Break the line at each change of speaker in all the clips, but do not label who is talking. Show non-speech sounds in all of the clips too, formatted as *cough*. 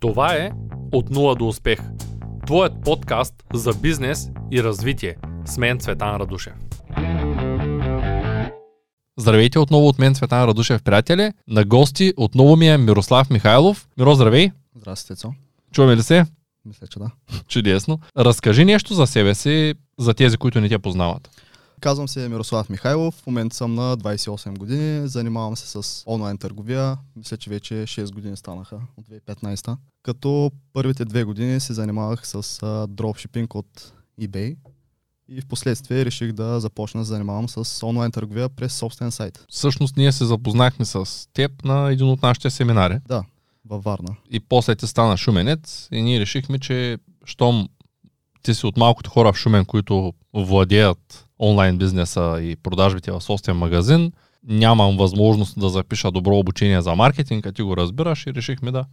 Това е От нула до успех. Твоят подкаст за бизнес и развитие. С мен Цветан Радушев. Здравейте отново от мен Цветан Радушев, приятели. На гости отново ми е Мирослав Михайлов. Миро, здравей!
Здрасти, Цецо.
Чуваме ли се?
Мисля, че да.
Чудесно. Разкажи нещо за себе си, за тези, които не те познават.
Казвам се Мирослав Михайлов, в момента съм на 28 години, занимавам се с онлайн търговия, мисля, че вече 6 години станаха от 2015 като първите две години се занимавах с дропшипинг от eBay и в последствие реших да започна да занимавам с онлайн търговия през собствен сайт.
Всъщност ние се запознахме с теб на един от нашите семинари.
Да, във Варна.
И после ти стана шуменец и ние решихме, че щом ти си от малкото хора в Шумен, които владеят онлайн бизнеса и продажбите в собствен магазин, нямам възможност да запиша добро обучение за маркетинг, а ти го разбираш и решихме да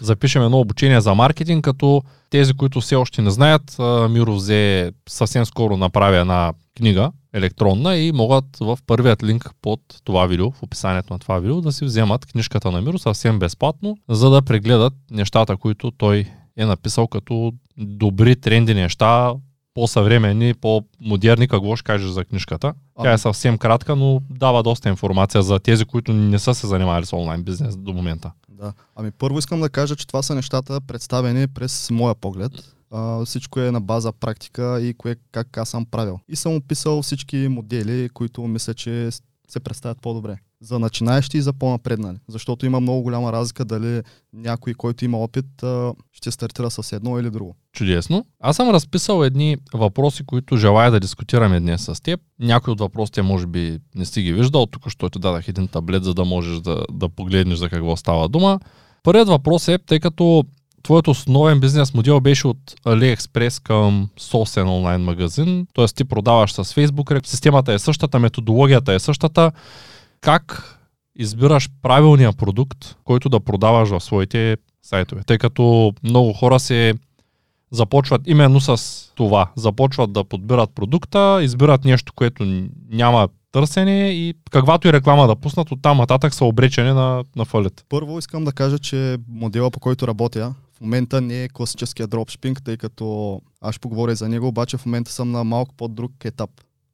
запишем едно обучение за маркетинг, като тези, които все още не знаят, Миро взе съвсем скоро направи една книга електронна и могат в първият линк под това видео, в описанието на това видео, да си вземат книжката на Миро съвсем безплатно, за да прегледат нещата, които той е написал като добри тренди неща по-съвременни, по-модерни, какво ще кажеш за книжката? Тя е съвсем кратка, но дава доста информация за тези, които не са се занимавали с онлайн бизнес до момента.
Да. Ами първо искам да кажа, че това са нещата представени през моя поглед. А, всичко е на база практика и кое, как аз съм правил. И съм описал всички модели, които мисля, че се представят по-добре. За начинаещи и за по-напреднали. Защото има много голяма разлика дали някой, който има опит, ще стартира с едно или друго.
Чудесно. Аз съм разписал едни въпроси, които желая да дискутираме днес с теб. Някои от въпросите може би не си ги виждал. Тук що дадах един таблет, за да можеш да, да погледнеш за какво става дума. Първият въпрос е, тъй като твоят основен бизнес модел беше от AliExpress към собствен онлайн магазин, т.е. ти продаваш с Facebook, системата е същата, методологията е същата. Как избираш правилния продукт, който да продаваш в своите сайтове? Тъй като много хора се започват именно с това. Започват да подбират продукта, избират нещо, което няма търсене и каквато и реклама да пуснат, оттам нататък са обречени на, на фалит.
Първо искам да кажа, че модела по който работя в момента не е класическия дропшипинг, тъй като аз ще поговоря за него, обаче в момента съм на малко по-друг етап.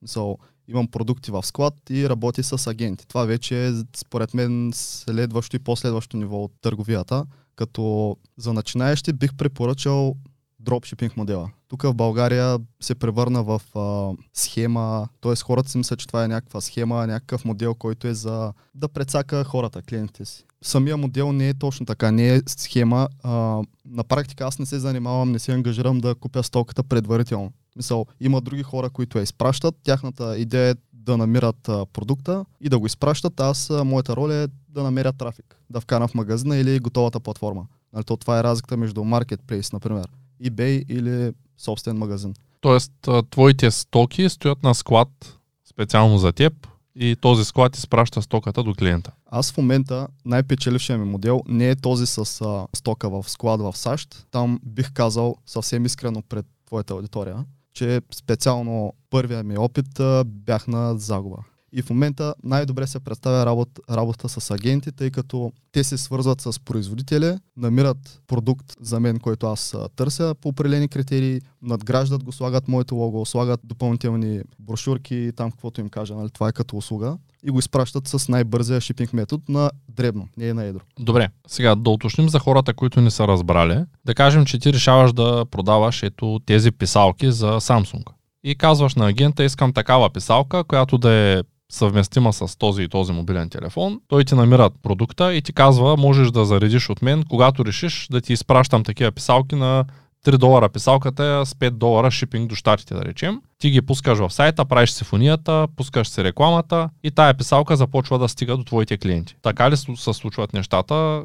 So, имам продукти в склад и работя с агенти. Това вече е според мен следващо и последващо ниво от търговията, като за начинаещи бих препоръчал дропшипинг модела. Тук в България се превърна в а, схема, т.е. хората си мислят, че това е някаква схема, някакъв модел, който е за да прецака хората, клиентите си. Самия модел не е точно така, не е схема. А, на практика аз не се занимавам, не се ангажирам да купя стоката предварително. Мисъл, има други хора, които я изпращат. Тяхната идея е да намират а, продукта и да го изпращат. Аз, а, моята роля е да намеря трафик, да вкарам в магазина или готовата платформа. Нали, то това е разликата между Marketplace, например, eBay или собствен магазин.
Тоест, твоите стоки стоят на склад специално за теб и този склад изпраща стоката до клиента.
Аз в момента най-печелившия ми модел не е този с а, стока в склад в САЩ. Там бих казал съвсем искрено пред твоята аудитория, че специално първия ми опит бях на загуба. И в момента най-добре се представя работа, работа с агенти, тъй като те се свързват с производители, намират продукт за мен, който аз търся по определени критерии, надграждат го, слагат моето лого, слагат допълнителни брошурки, там каквото им кажа, нали, това е като услуга и го изпращат с най-бързия шипинг метод на дребно, не е на едро.
Добре, сега да уточним за хората, които не са разбрали. Да кажем, че ти решаваш да продаваш ето тези писалки за Samsung. И казваш на агента, искам такава писалка, която да е съвместима с този и този мобилен телефон. Той ти намира продукта и ти казва, можеш да заредиш от мен, когато решиш да ти изпращам такива писалки на 3 долара писалката с 5 долара шипинг до щатите, да речем. Ти ги пускаш в сайта, правиш сифонията, пускаш си рекламата и тая писалка започва да стига до твоите клиенти. Така ли се случват нещата?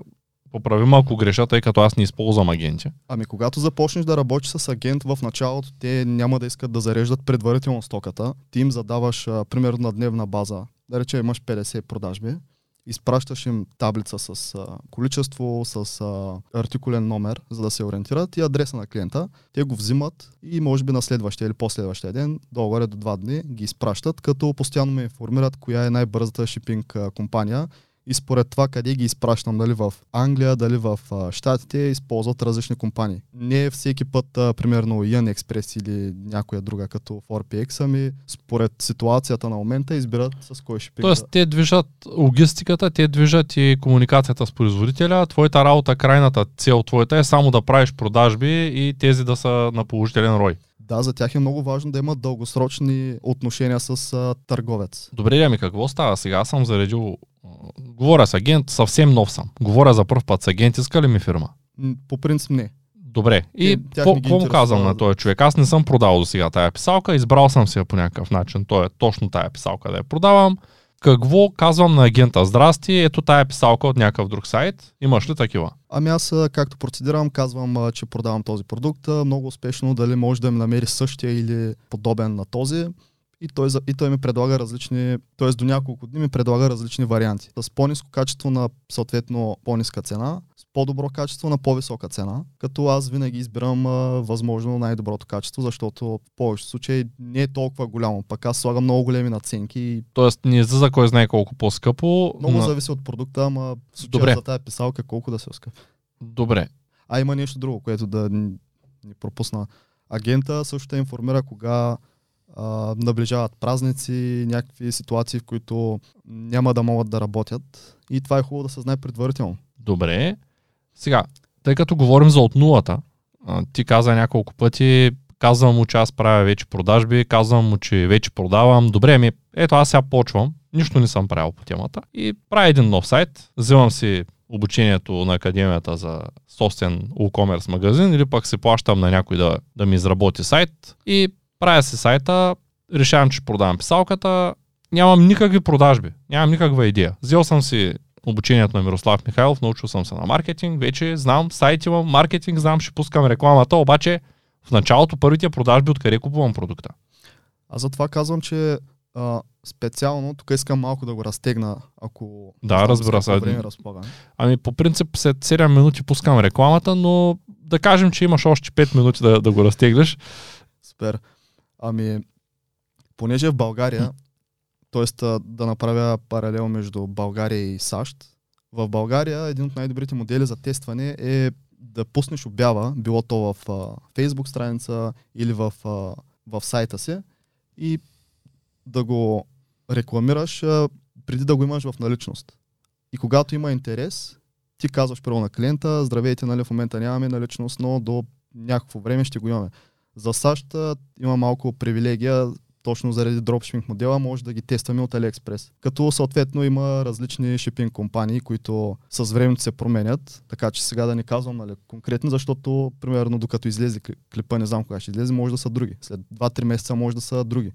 Поправи малко греша, тъй като аз не използвам агенти.
Ами когато започнеш да работиш с агент в началото, те няма да искат да зареждат предварително стоката. Ти им задаваш а, примерно на дневна база, да рече имаш 50 продажби, изпращаш им таблица с а, количество, с а, артикулен номер, за да се ориентират и адреса на клиента. Те го взимат и може би на следващия или последващия ден, долу до два дни, ги изпращат, като постоянно ме информират коя е най-бързата шипинг компания и според това къде ги изпращам, дали в Англия, дали в а, Штатите, използват различни компании. Не всеки път, а, примерно Yan Express или някоя друга като 4PX, ами според ситуацията на момента избират с кой ще пика.
Тоест, те движат логистиката, те движат и комуникацията с производителя. Твоята работа, крайната цел твоята е само да правиш продажби и тези да са на положителен рой.
Да, за тях е много важно да имат дългосрочни отношения с а, търговец.
Добре, ами какво става сега? Аз съм заредил... Говоря с агент, съвсем нов съм. Говоря за първ път с агент, иска ли ми фирма?
По принцип не.
Добре. И какво му казвам на този човек? Аз не съм продавал до сега тая писалка, избрал съм си я по някакъв начин. Той е точно тая писалка да я продавам. Какво казвам на агента? Здрасти, ето тая писалка от някакъв друг сайт. Имаш ли такива?
Ами аз, както процедирам, казвам, че продавам този продукт. Много успешно дали може да ми намери същия или подобен на този. И той, за- и той ми предлага различни, т.е. до няколко дни ми предлага различни варианти. С по-низко качество на съответно по-ниска цена, с по-добро качество на по-висока цена, като аз винаги избирам а, възможно най-доброто качество, защото в повечето случаи не е толкова голямо. Пък аз слагам много големи наценки
Тоест не излиза кой знае колко по-скъпо.
много
на-
зависи от продукта, ама в случая
Добре.
за тази писалка колко да се оскъпи.
Добре.
А има нещо друго, което да ни пропусна. Агента също те информира кога наближават празници, някакви ситуации, в които няма да могат да работят. И това е хубаво да се знае предварително.
Добре. Сега, тъй като говорим за от нулата, ти каза няколко пъти, казвам му, че аз правя вече продажби, казвам му, че вече продавам. Добре, ми, ето аз сега почвам, нищо не съм правил по темата и правя един нов сайт, вземам си обучението на академията за собствен WooCommerce магазин или пък се плащам на някой да, да ми изработи сайт и правя си сайта, решавам, че продавам писалката, нямам никакви продажби, нямам никаква идея. Взел съм си обучението на Мирослав Михайлов, научил съм се на маркетинг, вече знам, сайт имам, маркетинг, знам, ще пускам рекламата, обаче в началото първите продажби откъде купувам продукта.
Аз затова казвам, че а, специално, тук искам малко да го разтегна, ако
Да, разбира се.
време разполагам.
Ами по принцип след 7 минути пускам рекламата, но да кажем, че имаш още 5 минути да, да го разтеглиш.
Супер. Ами, понеже в България, т.е. да направя паралел между България и САЩ, в България един от най-добрите модели за тестване е да пуснеш обява, било то в а, Facebook страница или в, а, в сайта си и да го рекламираш а, преди да го имаш в наличност. И когато има интерес, ти казваш първо на клиента, здравейте, нали, в момента нямаме наличност, но до някакво време ще го имаме. За САЩ има малко привилегия, точно заради дропшипинг модела, може да ги тестваме от AliExpress. Като съответно има различни шипинг компании, които с времето се променят, така че сега да не казвам нали, конкретно, защото примерно докато излезе кли- клипа, не знам кога ще излезе, може да са други. След 2-3 месеца може да са други.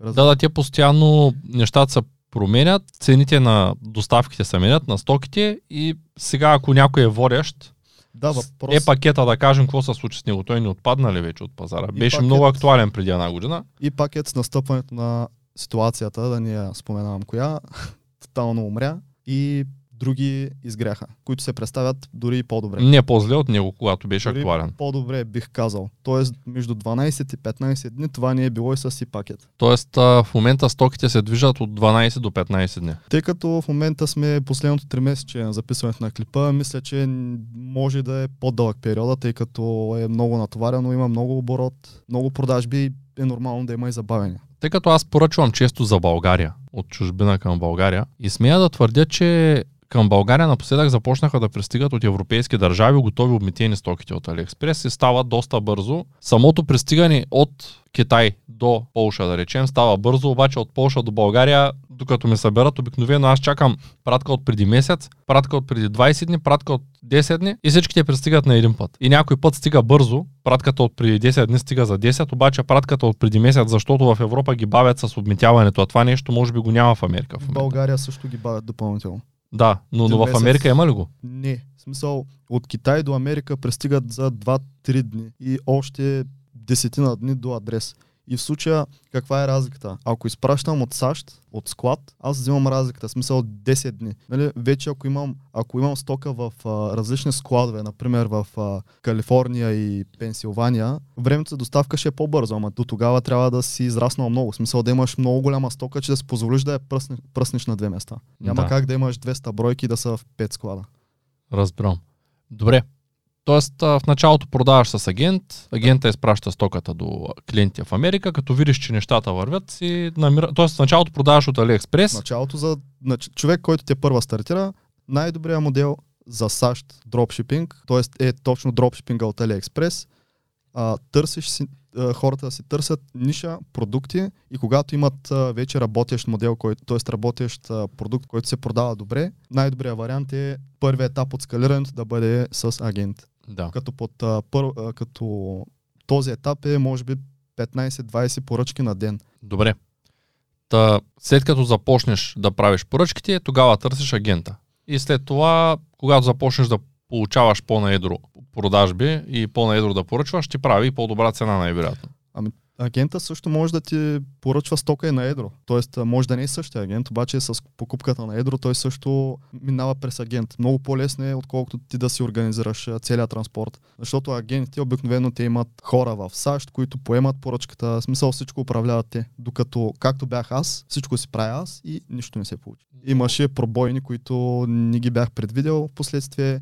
Раз...
Да, да, те постоянно нещата се променят, цените на доставките се менят, на стоките и сега ако някой е водещ,
да въпрос...
е пакета да кажем какво се случи с него. Той не отпадна ли вече от пазара?
И
Беше
пакет-
много актуален преди една година.
И пакет с настъпването на ситуацията, да не я споменавам коя, *laughs* тотално умря и други изгряха, които се представят дори и по-добре.
Не по-зле от него, когато беше
Дори
актуален.
По-добре бих казал. Тоест между 12 и 15 дни това не е било и с си пакет.
Тоест а, в момента стоките се движат от 12 до 15 дни.
Тъй като в момента сме последното 3 месече на записването на клипа, мисля, че може да е по-дълъг периода, тъй като е много натоварено, има много оборот, много продажби и е нормално да има и забавяне.
Тъй като аз поръчвам често за България, от чужбина към България, и смея да твърдя, че към България напоследък започнаха да пристигат от европейски държави готови обмитени стоките от Алиекспрес и става доста бързо. Самото пристигане от Китай до Полша, да речем, става бързо, обаче от Полша до България, докато ме съберат, обикновено аз чакам пратка от преди месец, пратка от преди 20 дни, пратка от 10 дни и всичките пристигат на един път. И някой път стига бързо, пратката от преди 10 дни стига за 10, обаче пратката от преди месец, защото в Европа ги бавят с обмитяването, а това нещо може би го няма в Америка. В.
България също ги бавят допълнително.
Да, но, но в. Америка има ли го?
Не. В смисъл, от Китай до Америка пристигат за 2-3 дни и още десетина дни до адрес. И в случая, каква е разликата? Ако изпращам от САЩ, от склад, аз взимам разликата, смисъл от 10 дни. Нали, вече ако имам, ако имам стока в а, различни складове, например в а, Калифорния и Пенсилвания, времето за доставка ще е по-бързо, ама до тогава трябва да си израснал много. Смисъл да имаш много голяма стока, че да си позволиш да я пръснеш, пръснеш на две места. Няма
Да.
как да имаш 200 бройки да са в 5 склада.
Разбирам. Добре. Тоест, в началото продаваш с агент, агента изпраща стоката до клиентите в Америка, като видиш, че нещата вървят си намира... Тоест, в началото продаваш от AliExpress.
началото за човек, който те първа стартира, най-добрият модел за САЩ дропшипинг, т.е. е точно дропшипинга от AliExpress. А, търсиш си, а, хората да си търсят ниша продукти и когато имат а, вече работещ модел, т.е. работещ а, продукт, който се продава добре, най-добрият вариант е първият етап от скалирането да бъде с агент.
Да.
Като, под, а, пър, а, като този етап е може би 15-20 поръчки на ден.
Добре. Та, след като започнеш да правиш поръчките, тогава търсиш агента. И след това, когато започнеш да получаваш по-наедро продажби и по-наедро да поръчваш, ще прави и по-добра цена най-вероятно.
Агента също може да ти поръчва стока и на едро. Тоест, може да не е същия агент, обаче с покупката на едро той също минава през агент. Много по-лесно е, отколкото ти да си организираш целият транспорт. Защото агентите обикновено те имат хора в САЩ, които поемат поръчката, в смисъл всичко управляват те. Докато, както бях аз, всичко си правя аз и нищо не се получи. Имаше пробойни, които не ги бях предвидел. Впоследствие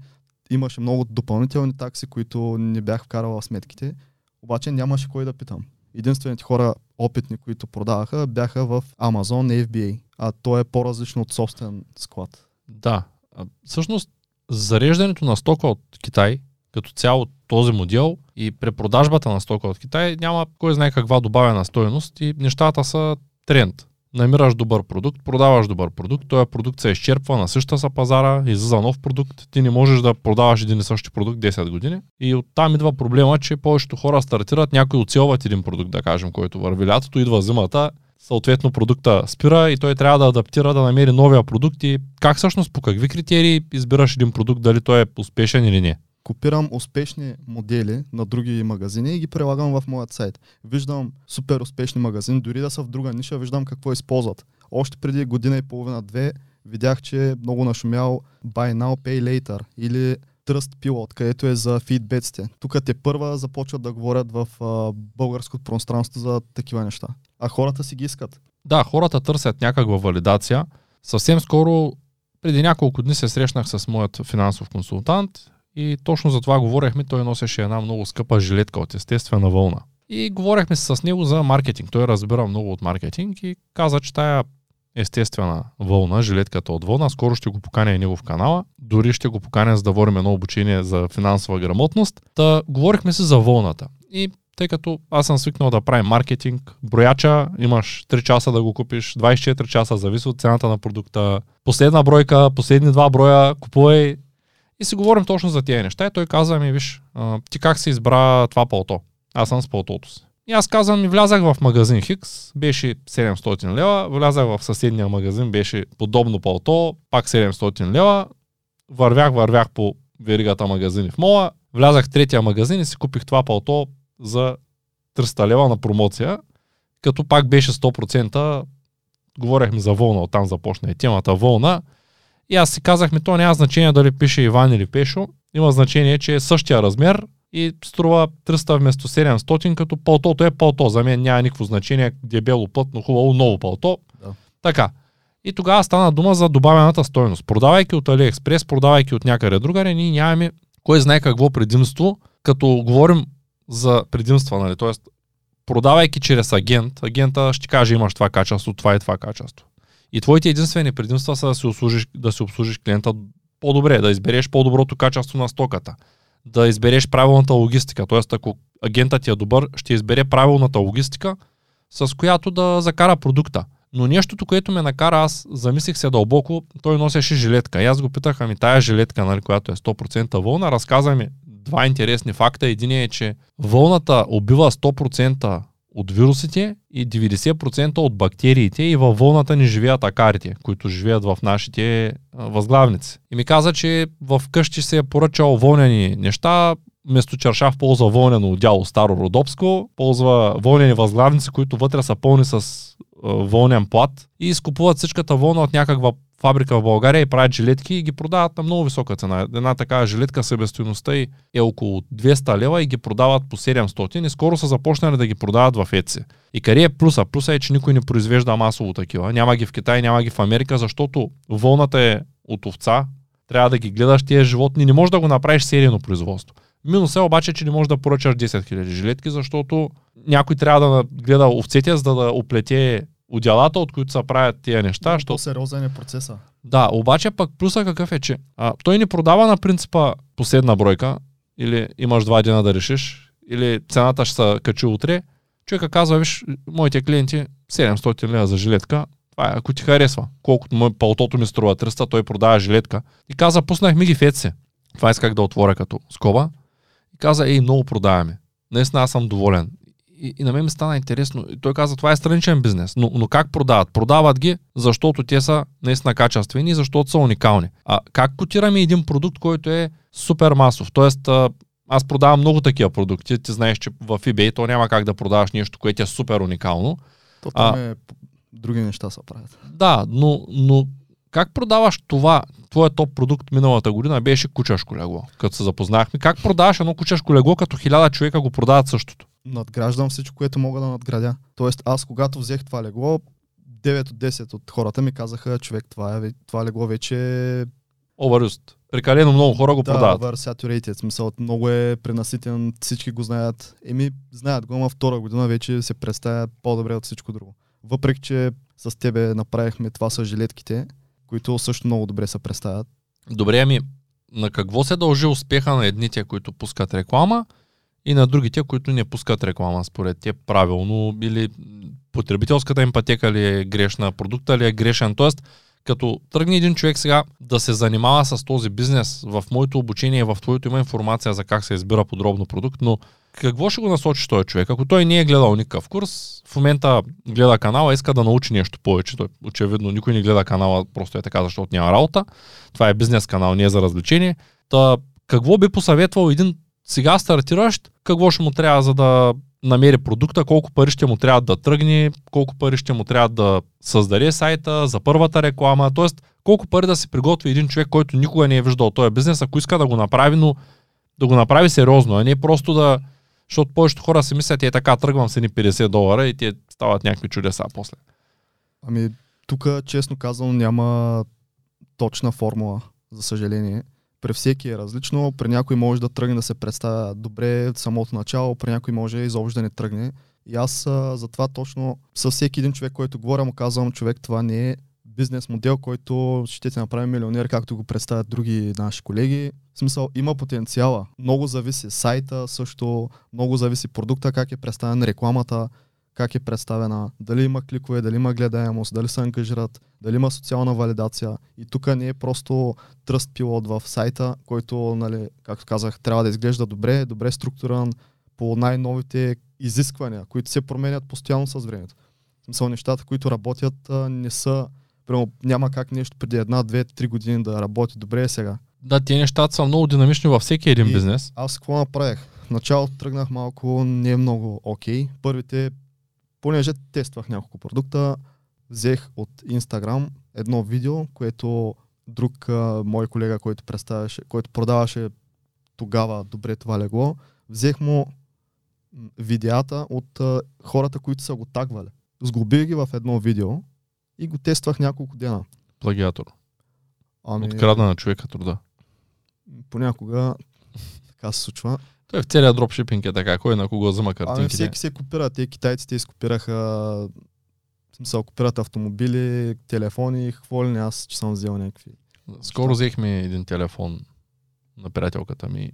имаше много допълнителни такси, които не бях вкарал в сметките. Обаче нямаше кой да питам единствените хора опитни, които продаваха, бяха в Amazon FBA, а то е по-различно от собствен склад.
Да. Всъщност, зареждането на стока от Китай, като цяло този модел и препродажбата на стока от Китай няма кой знае каква добавена стоеност и нещата са тренд. Намираш добър продукт, продаваш добър продукт, този продукт се изчерпва, насъща са пазара, излиза нов продукт, ти не можеш да продаваш един и същи продукт 10 години. И оттам идва проблема, че повечето хора стартират, някои оцелват един продукт, да кажем, който върви лятото, идва зимата, съответно продукта спира и той трябва да адаптира да намери новия продукт и как всъщност по какви критерии избираш един продукт, дали той е успешен или не.
Копирам успешни модели на други магазини и ги прилагам в моят сайт. Виждам супер успешни магазини, дори да са в друга ниша, виждам какво използват. Още преди година и половина-две видях, че е много нашумял Buy Now, Pay Later или Trust Pilot, където е за фидбетсте. Тук те първа започват да говорят в а, българското пространство за такива неща. А хората си ги искат.
Да, хората търсят някаква валидация. Съвсем скоро, преди няколко дни се срещнах с моят финансов консултант и точно за това говорехме. Той носеше една много скъпа жилетка от естествена вълна. И говорехме с него за маркетинг. Той разбира много от маркетинг и каза, че тая естествена вълна, жилетката от вълна, скоро ще го поканя и него в канала. Дори ще го поканя за да водим едно обучение за финансова грамотност. Та говорихме се за вълната. И тъй като аз съм свикнал да правим маркетинг, брояча, имаш 3 часа да го купиш, 24 часа, зависи от цената на продукта, последна бройка, последни два броя, купувай. И си говорим точно за тези неща. И той каза ми, виж, ти как се избра това палто? Аз съм с палтото си. И аз казвам, и влязах в магазин Хикс, беше 700 лева, влязах в съседния магазин, беше подобно палто, пак 700 лева, вървях, вървях по веригата магазини в мола, влязах в третия магазин и си купих това палто за 300 лева на промоция, като пак беше 100%, говорехме за вълна, оттам започна и темата вълна. И аз си казах ми, то няма значение дали пише Иван или Пешо, има значение, че е същия размер и струва 300 вместо 700, като палтото е палто. За мен няма никакво значение, дебело плътно, хубаво, ново палто.
Да.
Така. И тогава стана дума за добавената стойност. Продавайки от AliExpress, продавайки от някъде другаре, ние нямаме кой знае какво предимство, като говорим за предимства, нали? Тоест, продавайки чрез агент, агента ще каже имаш това качество, това и това качество. И твоите единствени предимства са да си обслужиш, да си обслужиш клиента по-добре, да избереш по-доброто качество на стоката, да избереш правилната логистика. Тоест, ако агентът ти е добър, ще избере правилната логистика, с която да закара продукта. Но нещото, което ме накара, аз замислих се дълбоко, той носеше жилетка. И аз го питах, ами тая жилетка, нали, която е 100% вълна, разказа ми два интересни факта. Един е, че вълната убива 100% от вирусите и 90% от бактериите и във вълната не живеят акарите, които живеят в нашите възглавници. И ми каза, че в къщи се е поръчал вълнени неща, вместо чаршав ползва вълнено отдяло старо родопско, ползва вълнени възглавници, които вътре са пълни с вълнен плат и изкупуват всичката вълна от някаква фабрика в България и правят жилетки и ги продават на много висока цена. Една такава жилетка себестоеността й е около 200 лева и ги продават по 700 и скоро са започнали да ги продават в Etsy. И къде е плюса? Плюса е, че никой не произвежда масово такива. Няма ги в Китай, няма ги в Америка, защото вълната е от овца, трябва да ги гледаш тия животни, не можеш да го направиш серийно производство. Минус е обаче, че не можеш да поръчаш 10 000 жилетки, защото някой трябва да гледа овцете, за да оплете отделата, от които се правят тия неща.
Да, защото... сериозен е процеса.
Да, обаче пък плюса какъв е, че а, той не продава на принципа последна бройка, или имаш два дена да решиш, или цената ще се качи утре. Човека казва, виж, моите клиенти 700 лева за жилетка, това е, ако ти харесва. Колкото мой палтото ми струва 300, той продава жилетка. И каза, пуснах ми ги в Etsy. Това исках да отворя като скоба. И каза, ей, много продаваме. Наистина аз съм доволен и, и на мен ми стана интересно. И той каза, това е страничен бизнес. Но, но как продават? Продават ги, защото те са наистина качествени и защото са уникални. А как котираме един продукт, който е супер масов? Тоест, аз продавам много такива продукти. Ти знаеш, че в eBay то няма как да продаваш нещо, което е супер уникално.
То там а, е, други неща са правят.
Да, но, но как продаваш това? Твоят топ продукт миналата година беше кучешко легло, като се запознахме. Как продаваш едно кучешко легло, като хиляда човека го продават същото?
Надграждам всичко, което мога да надградя. Тоест аз когато взех това легло, 9 от 10 от хората ми казаха, човек, това, е, това легло вече е...
Overused. Прекалено много хора го
да,
продават.
Да, oversaturated. Смисъл, много е пренаситен, всички го знаят. Еми, знаят го, ама втора година вече се представя по-добре от всичко друго. Въпреки, че с тебе направихме това с жилетките, които също много добре се представят.
Добре, ами на какво се дължи успеха на едните, които пускат реклама и на другите, които не пускат реклама според те правилно или потребителската им пътека ли е грешна, продукта ли е грешен. Тоест, като тръгне един човек сега да се занимава с този бизнес, в моето обучение, в твоето има информация за как се избира подробно продукт, но какво ще го насочи този човек? Ако той не е гледал никакъв курс, в момента гледа канала, иска да научи нещо повече. Той, очевидно, никой не гледа канала, просто е така, защото няма работа. Това е бизнес канал, не е за развлечение. Та, какво би посъветвал един сега стартиращ, какво ще му трябва за да намери продукта, колко пари ще му трябва да тръгне, колко пари ще му трябва да създаде сайта за първата реклама, т.е. колко пари да се приготви един човек, който никога не е виждал този бизнес, ако иска да го направи, но да го направи сериозно, а не просто да... Защото повечето хора си мислят, е така, тръгвам с ни 50 долара и те стават някакви чудеса после.
Ами, тук, честно казвам, няма точна формула, за съжаление при всеки е различно. При някой може да тръгне да се представя добре в самото начало, при някой може изобщо да не тръгне. И аз а, затова точно със всеки един човек, който говоря, му казвам, човек, това не е бизнес модел, който ще те направи милионер, както го представят други наши колеги. В смисъл, има потенциала. Много зависи сайта, също много зависи продукта, как е представен, рекламата, как е представена, дали има кликове, дали има гледаемост, дали се ангажират, дали има социална валидация. И тук не е просто тръст пилот в сайта, който, нали, както казах, трябва да изглежда добре, добре структуриран по най-новите изисквания, които се променят постоянно с времето. В смисъл, нещата, които работят, не са Прямо няма как нещо преди една, две, три години да работи добре сега.
Да, тези нещата са много динамични във всеки един
и
бизнес.
Аз какво направих? В началото тръгнах малко не е много окей. Okay. Първите понеже тествах няколко продукта, взех от Instagram едно видео, което друг а, мой колега, който, представяше, който продаваше тогава добре това легло, взех му видеята от а, хората, които са го тагвали. Сглобих ги в едно видео и го тествах няколко дена.
Плагиатор. Ами... Открада на човека труда.
Понякога така се случва.
Той в целият дропшипинг е така, кой на кого взема картинки. Ами
всеки се копира. Те китайците изкопираха в смисъл, копират автомобили, телефони, какво ли не, аз че съм взел някакви.
Скоро взехме един телефон на приятелката ми.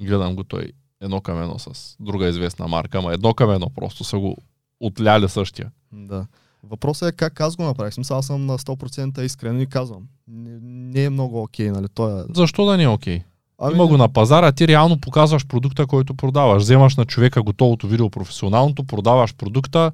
Гледам го той едно към едно с друга известна марка, ама едно към едно просто са го отляли същия.
Да. Въпросът е как аз го направих. Смисъл, аз съм на 100% искрен и казвам. Не, не е много окей, нали? Той е...
Защо да не е окей? Ами... Има го на пазара, ти реално показваш продукта, който продаваш. Вземаш на човека готовото видео професионалното, продаваш продукта.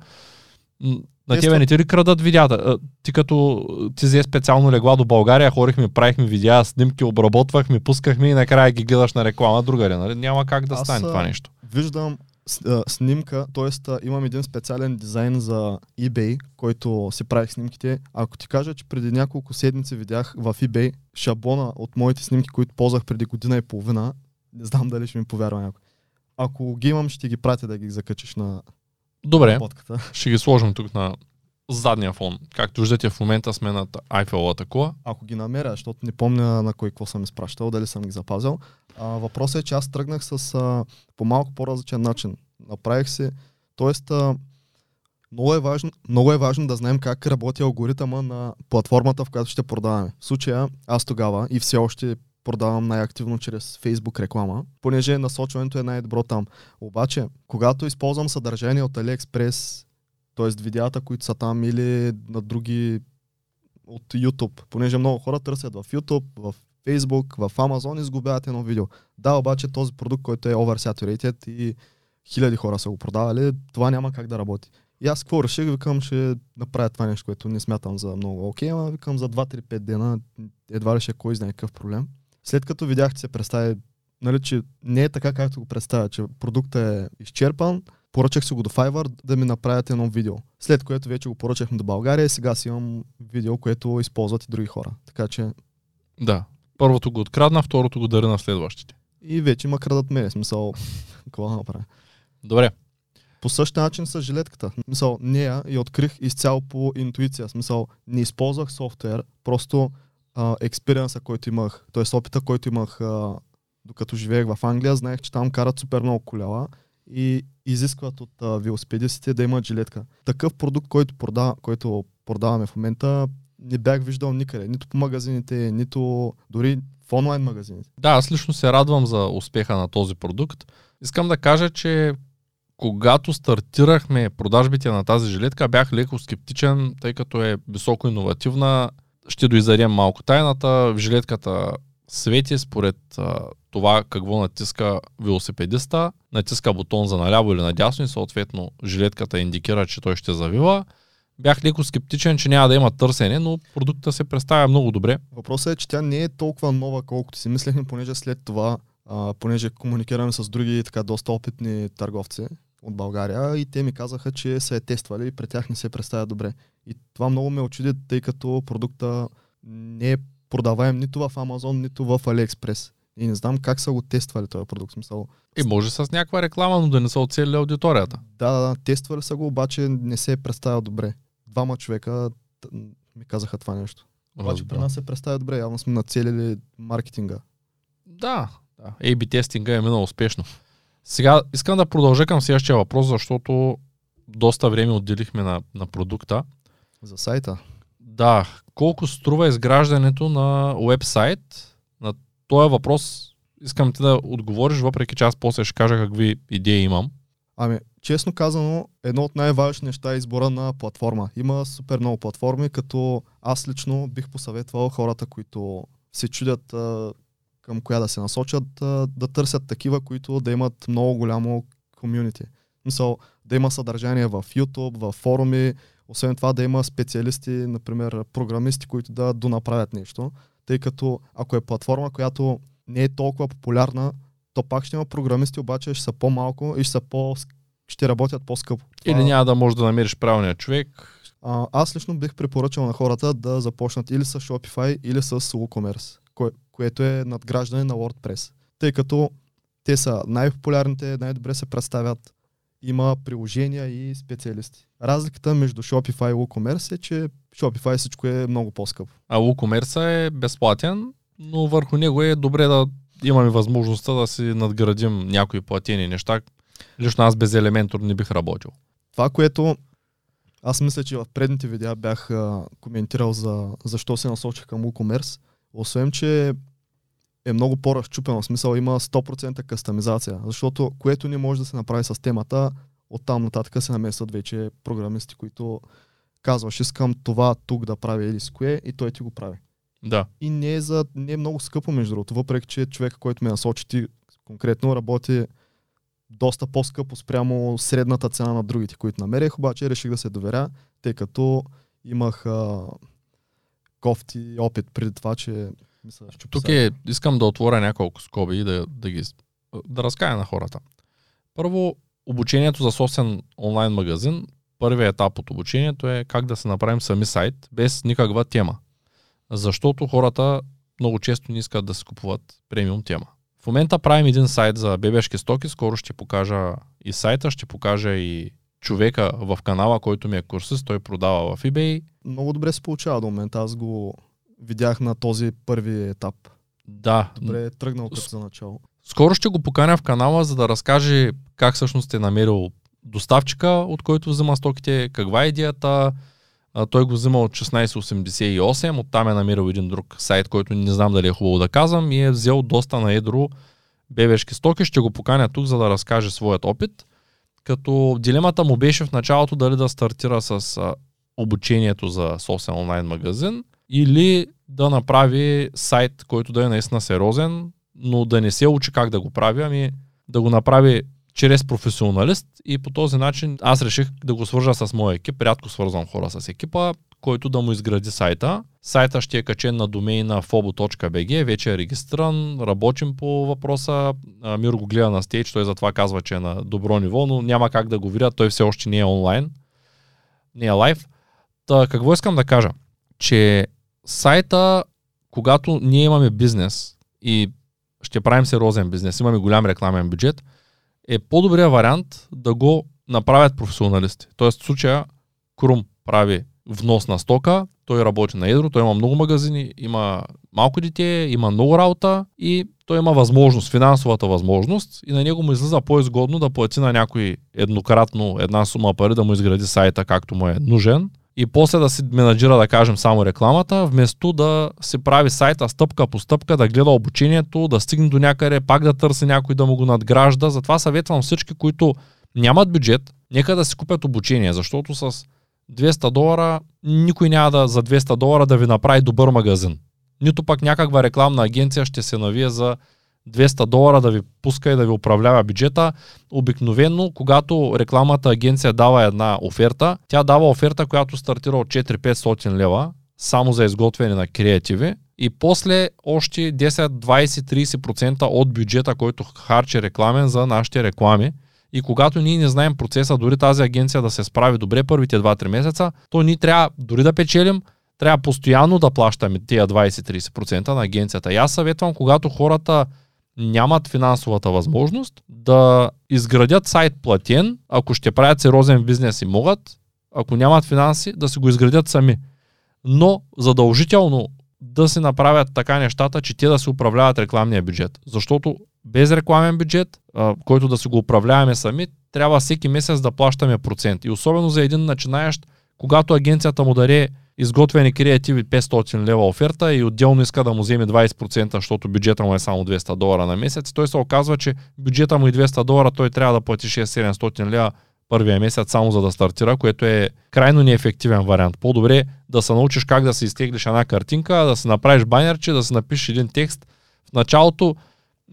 На
Те
тебе не ти ли крадат видеята? Ти като ти взе специално легла до България, хорихме, правихме видеа, снимки, обработвахме, пускахме и накрая ги гледаш на реклама другаде. Нали? Няма как да
Аз,
стане
а,
това нещо.
Виждам с- снимка, т.е. имам един специален дизайн за eBay, който си правих снимките. Ако ти кажа, че преди няколко седмици видях в eBay шаблона от моите снимки, които ползвах преди година и половина, не знам дали ще ми повярва някой. Ако ги имам, ще ги пратя да ги закачиш на
Добре,
подката.
ще ги сложим тук на задния фон. Както виждате в момента сме над Айфеловата кола.
Ако ги намеря, защото не помня на кой какво съм изпращал, дали съм ги запазил. А, въпросът е, че аз тръгнах с а, по малко по-различен начин. Направих си, т.е. много е, важно, много е важно да знаем как работи алгоритъма на платформата, в която ще продаваме. В случая аз тогава и все още продавам най-активно чрез Facebook реклама, понеже насочването е най-добро там. Обаче, когато използвам съдържание от AliExpress, т.е. видеята, които са там или на други от YouTube, понеже много хора търсят в YouTube, в Facebook, в Amazon изгубяват едно видео. Да, обаче този продукт, който е oversaturated и хиляди хора са го продавали, това няма как да работи. И аз какво реших, викам, ще направя това нещо, което не смятам за много окей, ама викам за 2-3-5 дена, едва ли ще е кой знае какъв проблем. След като видях, че се представи, нали, че не е така, както го представя, че продуктът е изчерпан, поръчах си го до Fiverr да ми направят едно видео. След което вече го поръчахме до България и сега си имам видео, което използват и други хора. Така че
Да. Първото го открадна, второто го дари на следващите.
и вече ма крадат мене. Смисъл, какво да направя?
Добре.
По същия начин с жилетката. Смисъл, нея я открих изцяло по интуиция. Смисъл, не използвах софтуер, просто експириенса, който имах, т.е. опита, който имах а, докато живеех в Англия, знаех, че там карат супер много коляла и изискват от велосипедистите да имат жилетка. Такъв продукт, който, прода, който продаваме в момента, не бях виждал никъде. Нито по магазините, нито дори в онлайн магазините.
Да, аз лично се радвам за успеха на този продукт. Искам да кажа, че когато стартирахме продажбите на тази жилетка, бях леко скептичен, тъй като е високо иновативна. Ще доиздарем малко тайната. Жилетката свети според това какво натиска велосипедиста. Натиска бутон за наляво или надясно и съответно жилетката индикира, че той ще завива. Бях леко скептичен, че няма да има търсене, но продукта се представя много добре.
Въпросът е, че тя не е толкова нова, колкото си мислехме, понеже след това, а, понеже комуникираме с други така доста опитни търговци от България и те ми казаха, че са е тествали и при тях не се представя добре. И това много ме очуди, тъй като продукта не е продаваем нито в Amazon, нито в AliExpress. И не знам как са го тествали този продукт. Смисъл,
И може с някаква реклама, но да не са оцелили аудиторията.
да, да, да, тествали са го, обаче не се е представил добре. Двама човека ми казаха това нещо. Обаче при нас се представя добре, явно сме нацелили маркетинга.
Да, да. A-B тестинга е минал успешно. Сега искам да продължа към следващия въпрос, защото доста време отделихме на, на продукта.
За сайта.
Да, колко струва изграждането на уебсайт? Този въпрос искам ти да отговориш, въпреки че аз после ще кажа какви идеи имам.
Ами, честно казано, едно от най-важните неща е избора на платформа. Има супер много платформи, като аз лично бих посъветвал хората, които се чудят а, към коя да се насочат, а, да търсят такива, които да имат много голямо комюнити. Мисъл, да има съдържание в YouTube, в форуми, освен това да има специалисти, например програмисти, които да донаправят нещо. Тъй като ако е платформа, която не е толкова популярна, то пак ще има програмисти, обаче ще са по-малко и ще, са по, ще работят по-скъпо.
Или няма да можеш да намериш правилния човек.
а, аз лично бих препоръчал на хората да започнат или с Shopify, или с WooCommerce, кое, което е надграждане на WordPress. Тъй като те са най-популярните, най-добре се представят, има приложения и специалисти. Разликата между Shopify и WooCommerce е, че Shopify всичко е много по-скъпо.
А WooCommerce е безплатен, но върху него е добре да имаме възможността да си надградим някои платени неща. Лично аз без елементор не бих работил.
Това, което аз мисля, че в предните видеа бях а, коментирал за защо се насочих към WooCommerce, освен, че е много по-разчупено, в смисъл има 100% кастомизация, защото което не може да се направи с темата, оттам нататък се намесват вече програмисти, които казваш, искам това тук да правя или с кое и той ти го прави.
Да.
И не е, за, не е много скъпо, между другото, въпреки че човека, който ме насочи ти конкретно, работи доста по-скъпо спрямо средната цена на другите, които намерих, обаче реших да се доверя, тъй като имах а, кофти опит преди това, че мисля,
Тук е, искам да отворя няколко скоби и да, да ги да разкая на хората. Първо, обучението за собствен онлайн магазин, първият етап от обучението е как да се направим сами сайт без никаква тема. Защото хората много често не искат да се купуват премиум тема. В момента правим един сайт за бебешки стоки, скоро ще покажа и сайта, ще покажа и човека в канала, който ми е курсист, той продава в eBay.
Много добре се получава до момента, аз го видях на този първи етап.
Да.
Добре е тръгнал като за начало.
Скоро ще го поканя в канала, за да разкаже как всъщност е намерил доставчика, от който взема стоките, каква е идеята. А, той го взема от 1688, оттам е намерил един друг сайт, който не знам дали е хубаво да казвам и е взел доста на едро бебешки стоки. Ще го поканя тук, за да разкаже своят опит. Като дилемата му беше в началото дали да стартира с обучението за собствен онлайн магазин или да направи сайт, който да е наистина сериозен, но да не се учи как да го прави, ами да го направи чрез професионалист и по този начин аз реших да го свържа с моя екип. Рядко свързвам хора с екипа, който да му изгради сайта. Сайта ще е качен на домейна fobo.bg, вече е регистриран, работим по въпроса. Мир го гледа на стейдж, той затова казва, че е на добро ниво, но няма как да го видя, той все още не е онлайн, не е лайв. Та, какво искам да кажа? Че сайта, когато ние имаме бизнес и ще правим сериозен бизнес, имаме голям рекламен бюджет, е по-добрият вариант да го направят професионалисти. Тоест в случая Крум прави внос на стока, той работи на едро, той има много магазини, има малко дете, има много работа и той има възможност, финансовата възможност и на него му излиза по-изгодно да плати на някой еднократно една сума пари да му изгради сайта както му е нужен и после да си менеджира, да кажем, само рекламата, вместо да се прави сайта стъпка по стъпка, да гледа обучението, да стигне до някъде, пак да търси някой да му го надгражда. Затова съветвам всички, които нямат бюджет, нека да си купят обучение, защото с 200 долара никой няма да за 200 долара да ви направи добър магазин. Нито пък някаква рекламна агенция ще се навие за 200 долара да ви пуска и да ви управлява бюджета. Обикновено, когато рекламата агенция дава една оферта, тя дава оферта, която стартира от 4-500 лева, само за изготвяне на креативи и после още 10, 20, 30% от бюджета, който харчи рекламен за нашите реклами. И когато ние не знаем процеса, дори тази агенция да се справи добре първите 2-3 месеца, то ние трябва дори да печелим, трябва постоянно да плащаме тия 20-30% на агенцията. И аз съветвам, когато хората нямат финансовата възможност да изградят сайт платен, ако ще правят сериозен бизнес и могат, ако нямат финанси, да си го изградят сами. Но задължително да се направят така нещата, че те да се управляват рекламния бюджет. Защото без рекламен бюджет, който да си го управляваме сами, трябва всеки месец да плащаме процент. И особено за един начинаещ, когато агенцията му даде изготвени креативи 500 лева оферта и отделно иска да му вземе 20%, защото бюджета му е само 200 долара на месец. Той се оказва, че бюджета му е 200 долара, той трябва да плати 6-700 лева първия месец само за да стартира, което е крайно неефективен вариант. По-добре да се научиш как да се изтеглиш една картинка, да си направиш банерче, да си напишеш един текст. В началото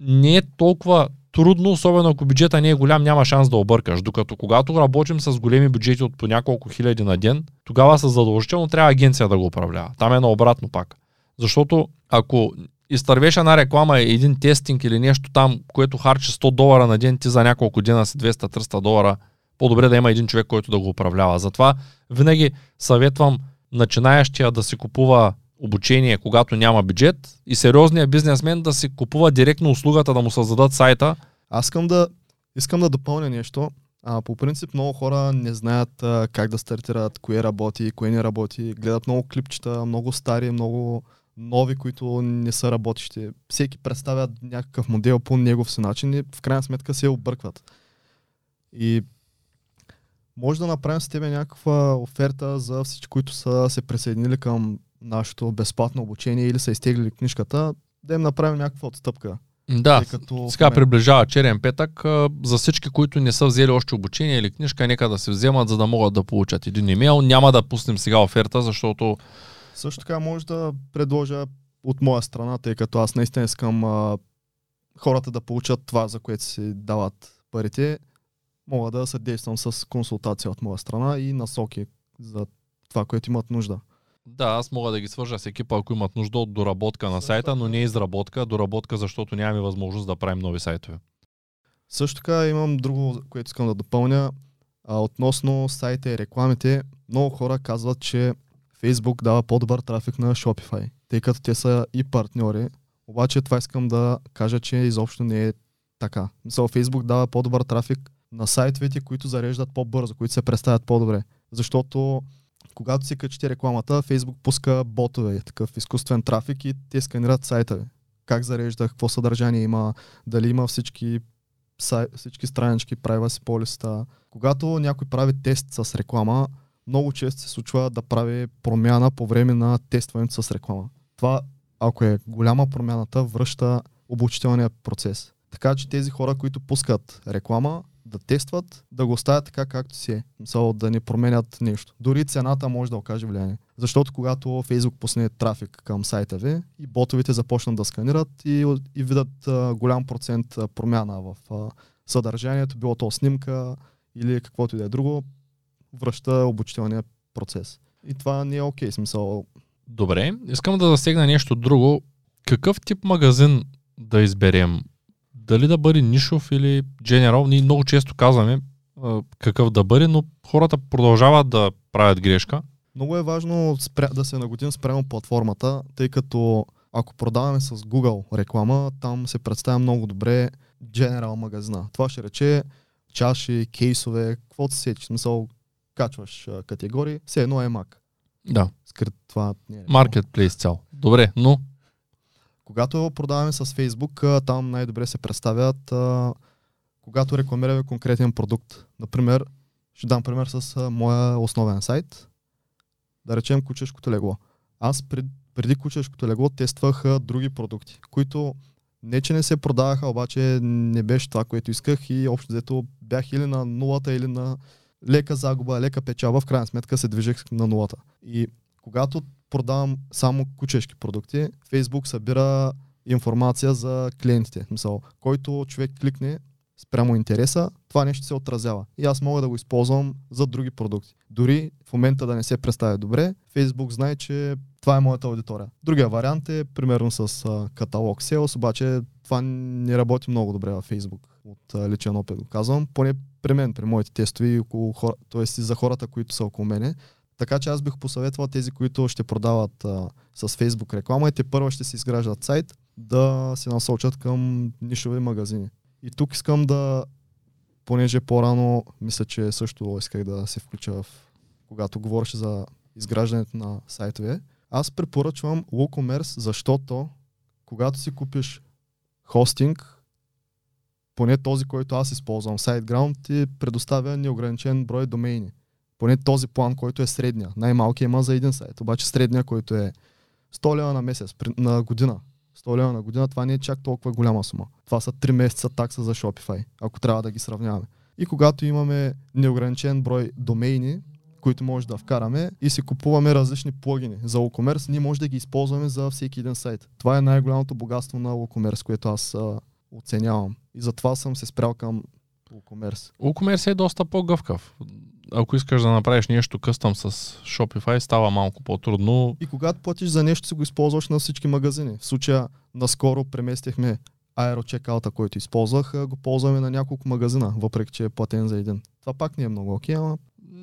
не е толкова трудно, особено ако бюджета не е голям, няма шанс да объркаш. Докато когато работим с големи бюджети от по няколко хиляди на ден, тогава са задължително трябва агенция да го управлява. Там е наобратно пак. Защото ако изтървеш една реклама и един тестинг или нещо там, което харчи 100 долара на ден, ти за няколко дена си 200-300 долара, по-добре да има един човек, който да го управлява. Затова винаги съветвам начинаещия да си купува обучение, когато няма бюджет и сериозният бизнесмен да си купува директно услугата да му създадат сайта.
Аз искам да, искам да допълня нещо. А, по принцип много хора не знаят а, как да стартират, кое работи, кое не работи. Гледат много клипчета, много стари, много нови, които не са работещи. Всеки представя някакъв модел по негов си начин и в крайна сметка се объркват. И може да направим с тебе някаква оферта за всички, които са се присъединили към нашето безплатно обучение или са изтеглили книжката, да им направим някаква отстъпка.
Да, като сега приближава черен петък. За всички, които не са взели още обучение или книжка, нека да се вземат, за да могат да получат един имейл. Няма да пуснем сега оферта, защото...
Също така може да предложа от моя страна, тъй като аз наистина искам а, хората да получат това, за което си дават парите, мога да съдействам с консултация от моя страна и насоки за това, което имат нужда.
Да, аз мога да ги свържа с екипа, ако имат нужда от доработка на сайта, но не изработка, доработка, защото нямаме възможност да правим нови сайтове.
Също така имам друго, което искам да допълня. А, относно сайта и рекламите, много хора казват, че Facebook дава по-добър трафик на Shopify, тъй като те са и партньори. Обаче това искам да кажа, че изобщо не е така. Мисъл, Facebook дава по-добър трафик на сайтовете, които зареждат по-бързо, които се представят по-добре. Защото когато си качите рекламата, Facebook пуска ботове, такъв изкуствен трафик и те сканират сайта ви. Как зарежда, какво съдържание има, дали има всички, сай, всички странички, си полиста. Когато някой прави тест с реклама, много често се случва да прави промяна по време на тестването с реклама. Това, ако е голяма промяната, връща обучителния процес. Така че тези хора, които пускат реклама, да тестват, да го оставят така както си е. Мисъл, да не променят нещо. Дори цената може да окаже влияние. Защото когато Facebook пусне трафик към сайта ви и ботовете започнат да сканират и, и видят а, голям процент промяна в а, съдържанието, било то снимка или каквото и да е друго, връща обучителния процес. И това не е окей, смисъл.
Добре, искам да засегна нещо друго. Какъв тип магазин да изберем? Дали да бъде нишов или general, ние много често казваме а, какъв да бъде, но хората продължават да правят грешка.
Много е важно спря... да се нагодим спрямо платформата, тъй като ако продаваме с Google реклама, там се представя много добре General магазина. Това ще рече чаши, кейсове, каквото се сечи. Смисъл, качваш а, категории, все едно е Mac.
Да.
Скрит това не е.
Marketplace цял. Добре, но
когато продаваме с Facebook, там най-добре се представят когато рекламираме конкретен продукт. Например, ще дам пример с моя основен сайт. Да речем кучешкото легло. Аз пред, преди кучешкото легло тествах други продукти, които не че не се продаваха, обаче не беше това, което исках и общо взето бях или на нулата, или на лека загуба, лека печалба, в крайна сметка се движех на нулата. И когато продавам само кучешки продукти, Facebook събира информация за клиентите. Мисъл, който човек кликне спрямо интереса, това нещо се отразява. И аз мога да го използвам за други продукти. Дори в момента да не се представя добре, Facebook знае, че това е моята аудитория. Другия вариант е примерно с а, каталог Sales, обаче това не работи много добре във Facebook. От а, личен опит го казвам. Поне при мен, при моите тестови, около хора, т.е. за хората, които са около мене, така че аз бих посъветвал тези, които ще продават а, с Facebook реклама и те първо ще си изграждат сайт, да се насочат към нишови магазини. И тук искам да, понеже по-рано мисля, че също исках да се включа в, когато говореше за изграждането на сайтове, аз препоръчвам WooCommerce, защото когато си купиш хостинг, поне този, който аз използвам, SiteGround, ти предоставя неограничен брой домейни поне този план, който е средния. Най-малкият има за един сайт, обаче средния, който е 100 лева на месец, на година. 100 лева на година, това не е чак толкова голяма сума. Това са 3 месеца такса за Shopify, ако трябва да ги сравняваме. И когато имаме неограничен брой домейни, които може да вкараме и си купуваме различни плагини за WooCommerce, ние може да ги използваме за всеки един сайт. Това е най-голямото богатство на WooCommerce, което аз а, оценявам. И затова съм се спрял към WooCommerce.
WooCommerce е доста по-гъвкав ако искаш да направиш нещо къстъм с Shopify, става малко по-трудно.
И когато платиш за нещо, си го използваш на всички магазини. В случая наскоро преместихме аерочекаута, който използвах, го ползваме на няколко магазина, въпреки че е платен за един. Това пак не е много окей, ама...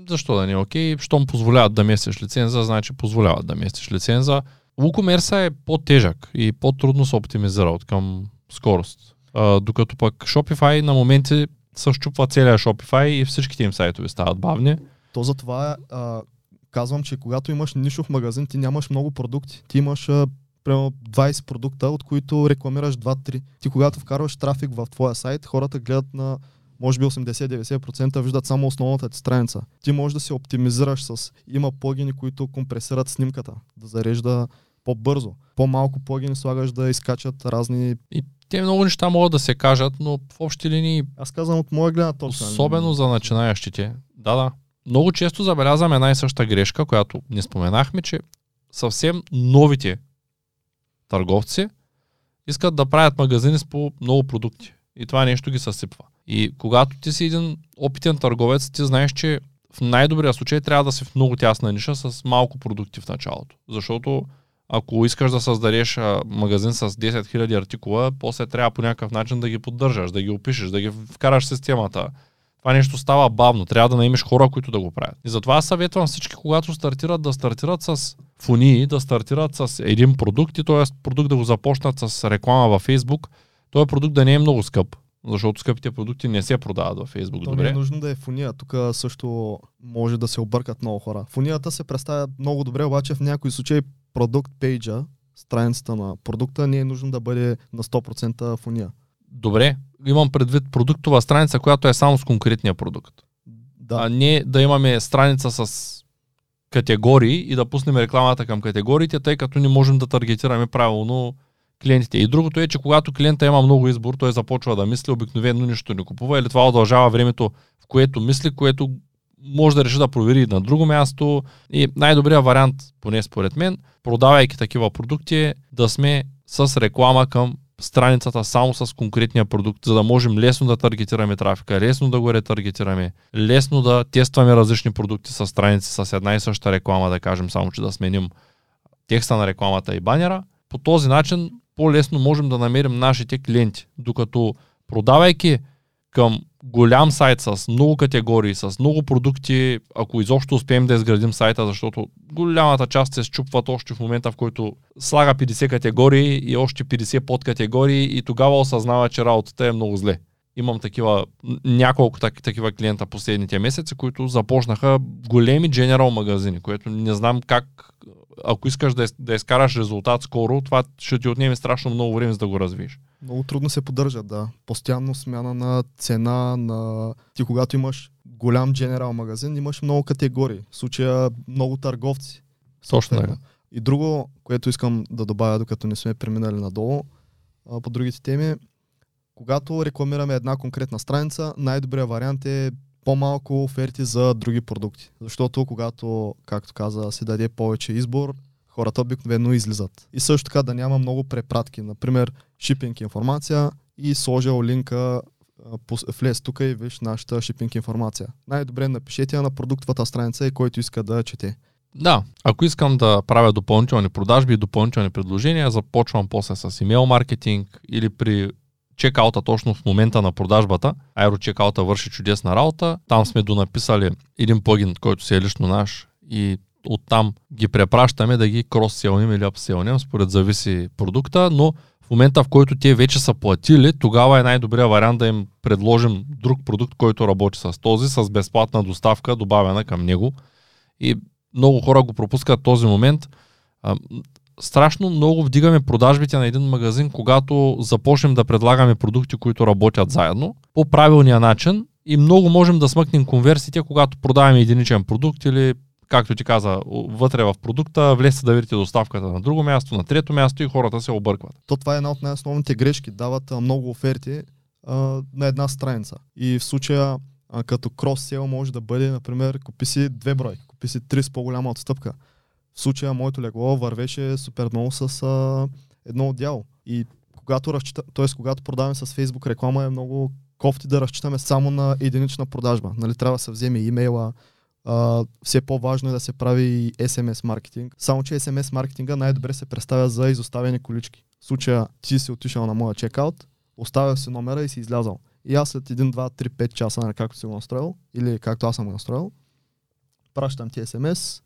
Защо да не е окей? Щом позволяват да местиш лиценза, значи позволяват да местиш лиценза. WooCommerce е по-тежък и по-трудно се оптимизира от към скорост. А, докато пък Shopify на моменти се щупва целият Shopify и всичките им сайтове стават бавни.
То затова а, казвам, че когато имаш нишов магазин, ти нямаш много продукти. Ти имаш а, примерно 20 продукта, от които рекламираш 2-3. Ти когато вкарваш трафик в твоя сайт, хората гледат на може би 80-90% виждат само основната ти страница. Ти можеш да се оптимизираш с... Има плагини, които компресират снимката, да зарежда по-бързо. По-малко плагини слагаш да изкачат разни...
И те много неща могат да се кажат, но в общи линии...
Аз казвам от моя гледна точка.
Особено за начинаещите. Да, да. Много често забелязвам една и съща грешка, която не споменахме, че съвсем новите търговци искат да правят магазини с по много продукти. И това нещо ги съсипва. И когато ти си един опитен търговец, ти знаеш, че в най-добрия случай трябва да си в много тясна ниша с малко продукти в началото. Защото ако искаш да създадеш магазин с 10 000 артикула, после трябва по някакъв начин да ги поддържаш, да ги опишеш, да ги вкараш в системата. Това нещо става бавно. Трябва да наимеш хора, които да го правят. И затова съветвам всички, когато стартират, да стартират с фунии, да стартират с един продукт и т.е. продукт да го започнат с реклама във Facebook. Този продукт да не е много скъп, защото скъпите продукти не се продават във Facebook.
То
добре?
не е нужно да е фуния. Тук също може да се объркат много хора. Фунията се представя много добре, обаче в някои случаи продукт пейджа, страницата на продукта, не е нужно да бъде на 100% фуния.
Добре, имам предвид продуктова страница, която е само с конкретния продукт.
Да.
А не да имаме страница с категории и да пуснем рекламата към категориите, тъй като не можем да таргетираме правилно клиентите. И другото е, че когато клиента има много избор, той започва да мисли, обикновено нищо не купува или това удължава времето, в което мисли, което може да реши да провери на друго място. И най-добрият вариант, поне според мен, продавайки такива продукти, е да сме с реклама към страницата само с конкретния продукт, за да можем лесно да таргетираме трафика, лесно да го ретаргетираме, лесно да тестваме различни продукти с страници с една и съща реклама, да кажем, само че да сменим текста на рекламата и банера. По този начин по-лесно можем да намерим нашите клиенти, докато продавайки към голям сайт с много категории, с много продукти, ако изобщо успеем да изградим сайта, защото голямата част се счупват още в момента, в който слага 50 категории и още 50 подкатегории и тогава осъзнава, че работата е много зле. Имам такива, няколко так, такива клиента последните месеци, които започнаха големи general магазини, което не знам как, ако искаш да, да изкараш резултат скоро, това ще ти отнеме страшно много време за да го развиеш.
Много трудно се поддържат, да. Постоянно смяна на цена, на... Ти когато имаш голям генерал магазин, имаш много категории. В случая много търговци.
Точно така.
И друго, което искам да добавя, докато не сме преминали надолу, по другите теми, когато рекламираме една конкретна страница, най-добрият вариант е по-малко оферти за други продукти. Защото когато, както каза, се даде повече избор, хората обикновено излизат. И също така да няма много препратки. Например, шипинг информация и сложил линка влез тук и виж нашата шипинг информация. Най-добре напишете я на продуктовата страница и който иска да чете.
Да, ако искам да правя допълнителни продажби и допълнителни предложения, започвам после с имейл маркетинг или при чекаута точно в момента на продажбата. Аерочекаута върши чудесна работа. Там сме донаписали един плагин, който си е лично наш и оттам ги препращаме да ги кросселнем или апселнем, според зависи продукта, но в момента в който те вече са платили, тогава е най-добрият вариант да им предложим друг продукт, който работи с този, с безплатна доставка, добавена към него. И много хора го пропускат този момент. Страшно много вдигаме продажбите на един магазин, когато започнем да предлагаме продукти, които работят заедно по правилния начин и много можем да смъкнем конверсиите, когато продаваме единичен продукт или както ти каза, вътре в продукта, влезте да видите доставката на друго място, на трето място и хората се объркват.
То това е една от най-основните грешки. Дават много оферти а, на една страница. И в случая а, като крос-сел може да бъде, например, купи си две бройки, купи си три с по-голяма отстъпка. В случая моето легло вървеше супер много с а, едно отдяло. И когато разчита, т.е. когато продаваме с Facebook реклама е много кофти да разчитаме само на единична продажба. Нали, трябва да се вземе имейла, Uh, все по-важно е да се прави SMS маркетинг. Само, че SMS маркетинга най-добре се представя за изоставени колички. В случая ти си отишъл на моя чекаут, оставя си номера и си излязал. И аз след 1, 2, 3, 5 часа, нали, както си го настроил, или както аз съм го настроил, пращам ти SMS,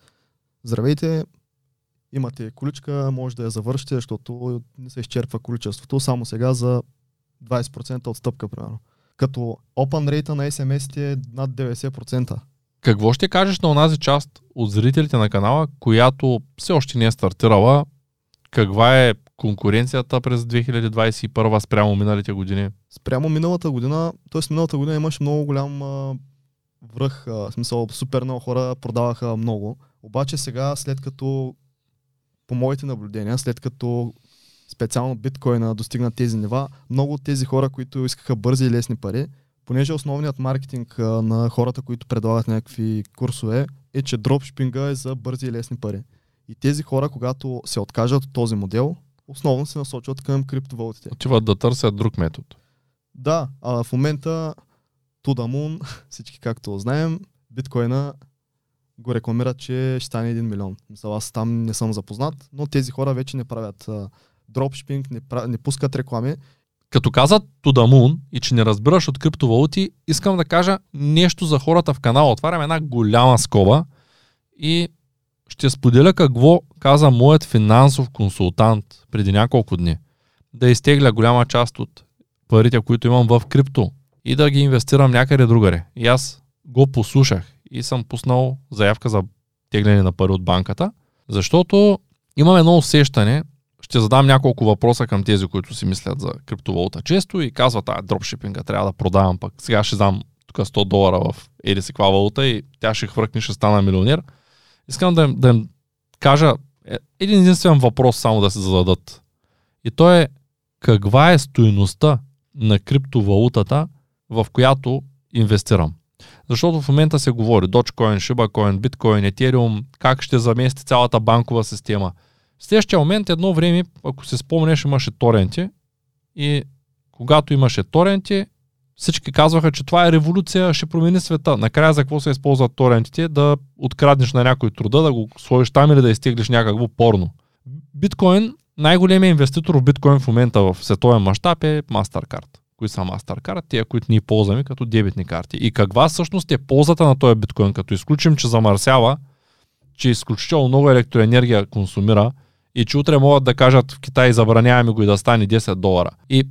здравейте, имате количка, може да я завършите, защото не се изчерпва количеството, само сега за 20% отстъпка, примерно. Като open rate на SMS е над 90%.
Какво ще кажеш на онази част от зрителите на канала, която все още не е стартирала? Каква е конкуренцията през 2021 спрямо миналите години?
Спрямо миналата година, т.е. миналата година имаше много голям а, връх, а, в смисъл супер много хора продаваха много. Обаче сега, след като по моите наблюдения, след като специално биткоина достигна тези нива, много от тези хора, които искаха бързи и лесни пари, понеже основният маркетинг на хората, които предлагат някакви курсове, е, че дропшипинга е за бързи и лесни пари. И тези хора, когато се откажат от този модел, основно се насочват към криптовалутите.
Отиват да търсят друг метод.
Да, а в момента To the Moon, всички както знаем, биткоина го рекламират, че ще стане 1 милион. Мисля, аз там не съм запознат, но тези хора вече не правят дропшипинг, не, не пускат реклами.
Като казват to и че не разбираш от криптовалути, искам да кажа нещо за хората в канала. Отварям една голяма скоба и ще споделя какво каза моят финансов консултант преди няколко дни. Да изтегля голяма част от парите, които имам в крипто и да ги инвестирам някъде другаре. И аз го послушах и съм пуснал заявка за тегляне на пари от банката, защото имам едно усещане, ще задам няколко въпроса към тези, които си мислят за криптовалута често и казват, а, дропшипинга трябва да продавам пък. Сега ще дам тук 100 долара в еди си валута и тя ще хвъркне, ще стана милионер. Искам да, да им кажа е, един единствен въпрос само да се зададат. И то е каква е стоеността на криптовалутата, в която инвестирам. Защото в момента се говори Dogecoin, ShibaCoin, Bitcoin, Ethereum, как ще замести цялата банкова система. В следващия момент едно време, ако се спомнеш, имаше торенти и когато имаше торенти, всички казваха, че това е революция, ще промени света. Накрая за какво се използват торентите? Да откраднеш на някой труда, да го сложиш там или да изтеглиш някакво порно. Биткоин, най-големият инвеститор в биткоин в момента в световен мащаб е MasterCard. Кои са MasterCard? Тия, които ние ползваме като дебитни карти. И каква всъщност е ползата на този биткоин? Като изключим, че замърсява, че изключително много електроенергия консумира и че утре могат да кажат в Китай забраняваме го и да стане 10 долара. И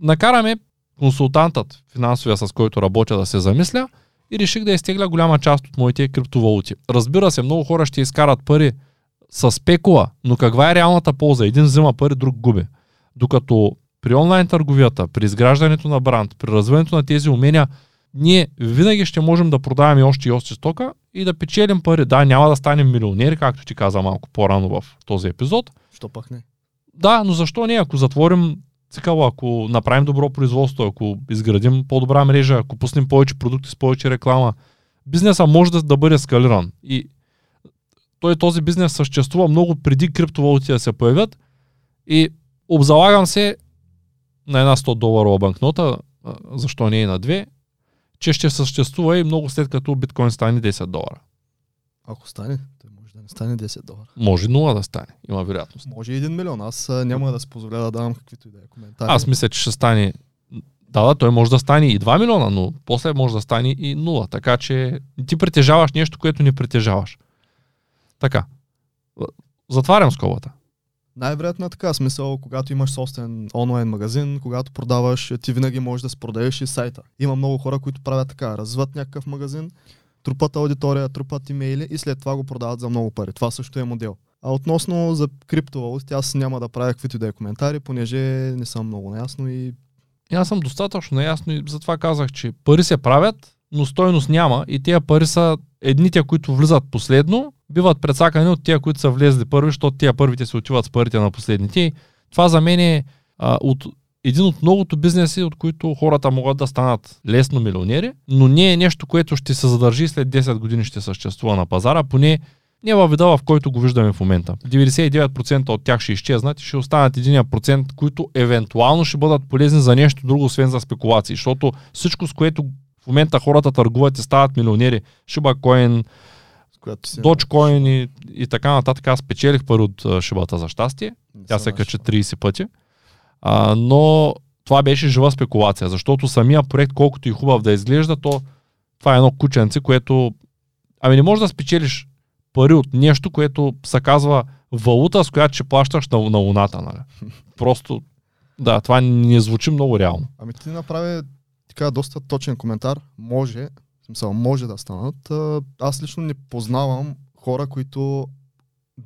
накараме консултантът, финансовия с който работя да се замисля и реших да изтегля голяма част от моите криптовалути. Разбира се, много хора ще изкарат пари с спекула, но каква е реалната полза? Един взима пари, друг губи. Докато при онлайн търговията, при изграждането на бранд, при развиването на тези умения, ние винаги ще можем да продаваме още и още стока и да печелим пари. Да, няма да станем милионери, както ти каза малко по-рано в този епизод.
Що пък не?
Да, но защо не? Ако затворим цикъла, ако направим добро производство, ако изградим по-добра мрежа, ако пуснем повече продукти с повече реклама, бизнеса може да, да бъде скалиран. И той този бизнес съществува много преди криптовалути да се появят и обзалагам се на една 100 доларова банкнота, защо не и на две, че ще съществува и много след като биткоин стане 10 долара.
Ако стане, той може да не стане 10 долара.
Може 0 да стане, има вероятност.
Може и 1 милион. Аз няма да се позволя да давам каквито и да е коментари.
Аз мисля, че ще стане да, да, той може да стане и 2 милиона, но после може да стане и 0. Така че ти притежаваш нещо, което не притежаваш. Така. Затварям скобата.
Най-вероятно е така. Смисъл, когато имаш собствен онлайн магазин, когато продаваш, ти винаги можеш да спродаеш и сайта. Има много хора, които правят така. Развиват някакъв магазин, трупат аудитория, трупат имейли и след това го продават за много пари. Това също е модел. А относно за криптовалути, аз няма да правя каквито да е коментари, понеже не съм много наясно и...
и аз съм достатъчно наясно и затова казах, че пари се правят, но стойност няма и тези пари са едните, които влизат последно, биват предсакани от тия, които са влезли първи, защото тия първите се отиват с парите на последните. Това за мен е а, от, един от многото бизнеси, от които хората могат да станат лесно милионери, но не е нещо, което ще се задържи след 10 години ще съществува на пазара, поне не във вида, в който го виждаме в момента. 99% от тях ще изчезнат и ще останат 1%, които евентуално ще бъдат полезни за нещо друго, освен за спекулации, защото всичко, с което в момента хората търгуват и стават милионери, Шибакоин, Dogecoin и, и така нататък. Аз печелих пари от шибата за щастие. Тя се качи 30 пъти. А, но това беше жива спекулация, защото самия проект, колкото и хубав да изглежда, то това е едно кученце, което... Ами не можеш да спечелиш пари от нещо, което се казва валута, с която ще плащаш на, на луната. Нали? *laughs* Просто, да, това не звучи много реално.
Ами ти направи така доста точен коментар. Може, смисъл, може да станат. Аз лично не познавам хора, които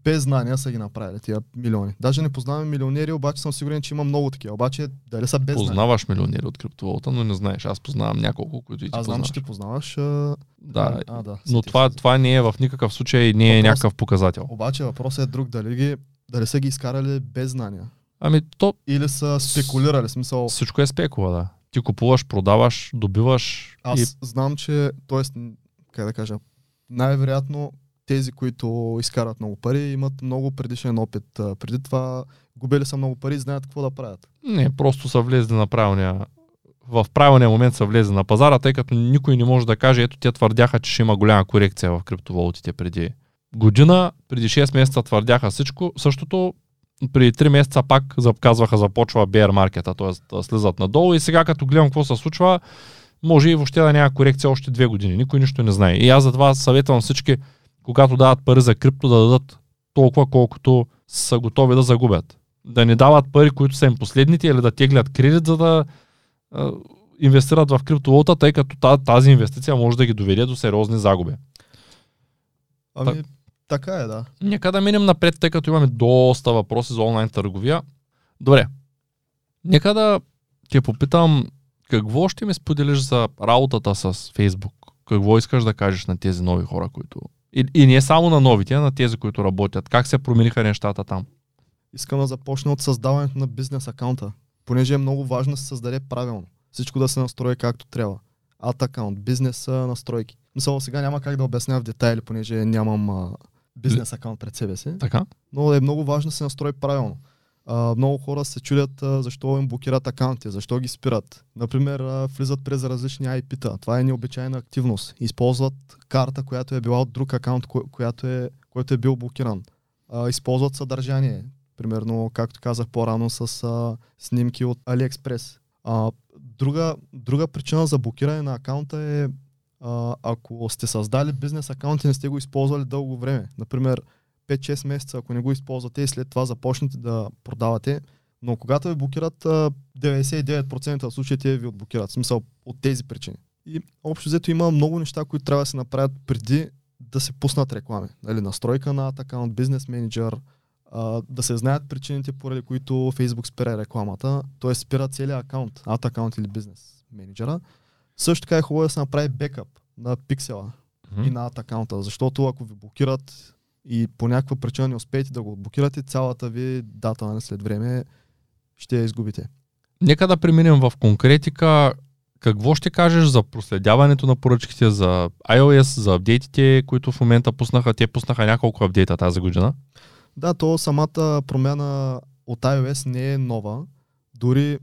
без знания са ги направили тия милиони. Даже не познавам милионери, обаче съм сигурен, че има много такива. Обаче дали са без
Познаваш знания? милионери от криптовалута, но не знаеш. Аз познавам няколко, които и ти
Аз знам, че ти познаваш. А...
Да, а, да но това, това не е в никакъв случай не е Въпрос... някакъв показател.
Обаче въпросът е друг. Дали, ги, дали са ги изкарали без знания?
Ами то...
Или са спекулирали, смисъл...
Всичко е спекула, да. Ти купуваш, продаваш, добиваш.
Аз и... знам, че, т.е. как да кажа, най-вероятно тези, които изкарат много пари, имат много предишен опит. Преди това губели са много пари и знаят какво да правят.
Не, просто са влезли на правилния, в правилния момент са влезе на пазара, тъй като никой не може да каже, ето те твърдяха, че ще има голяма корекция в криптовалутите преди година, преди 6 месеца твърдяха всичко, същото преди 3 месеца пак казваха започва bear маркета, т.е. слизат надолу и сега като гледам какво се случва, може и въобще да няма корекция още 2 години. Никой нищо не знае. И аз затова съветвам всички, когато дават пари за крипто, да дадат толкова, колкото са готови да загубят. Да не дават пари, които са им последните, или да теглят кредит, за да а, инвестират в криптовалута, тъй като тази инвестиция може да ги доведе до сериозни загуби.
Ами, така е, да.
Нека да минем напред, тъй като имаме доста въпроси за онлайн търговия. Добре. Нека да те попитам какво ще ми споделиш за работата с Фейсбук? Какво искаш да кажеш на тези нови хора, които... И, и не само на новите, а на тези, които работят. Как се промениха нещата там?
Искам да започна от създаването на бизнес акаунта, понеже е много важно да се създаде правилно. Всичко да се настрои както трябва. Ад акаунт, бизнес настройки. Мисля, сега няма как да обясня в детайли, понеже нямам а, бизнес акаунт пред себе си.
Така.
Но е много важно да се настрои правилно. А, много хора се чудят а, защо им блокират акаунти, защо ги спират. Например, а, влизат през различни IP-та. Това е необичайна активност. Използват карта, която е била от друг акаунт, ко- която е, който е бил блокиран. А, използват съдържание. Примерно, както казах по-рано, с а, снимки от AliExpress. А, друга, друга причина за блокиране на акаунта е ако сте създали бизнес акаунт и не сте го използвали дълго време. Например, 5-6 месеца, ако не го използвате и след това започнете да продавате, но когато ви блокират, 99% от случаите ви отблокират. В смисъл от тези причини. И общо взето има много неща, които трябва да се направят преди да се пуснат реклами. Нали, настройка на акаунт, бизнес менеджер, да се знаят причините, поради които Facebook спира рекламата, т.е. спира целият акаунт, ад акаунт или бизнес менеджера. Също така е хубаво да се направи бекъп на пиксела mm-hmm. и на ад акаунта, защото ако ви блокират и по някаква причина не успеете да го блокирате, цялата ви дата на след време ще я изгубите.
Нека да преминем в конкретика. Какво ще кажеш за проследяването на поръчките за iOS, за апдейтите, които в момента пуснаха? Те пуснаха няколко апдейта тази година.
Да, то самата промяна от iOS не е нова. Дори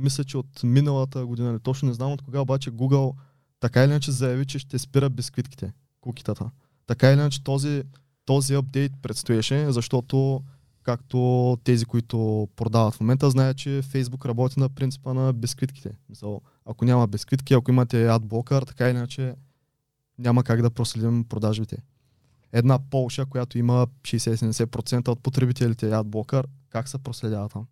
мисля, че от миналата година, или точно не знам от кога, обаче Google така или иначе заяви, че ще спира бисквитките, кукитата. Така или иначе този този апдейт предстоеше, защото както тези, които продават в момента, знаят, че Facebook работи на принципа на безкритките. Мисъл, ако няма безкритки, ако имате адблокър, така или иначе няма как да проследим продажбите. Една Полша, която има 60-70% от потребителите адблокър, как се проследява там?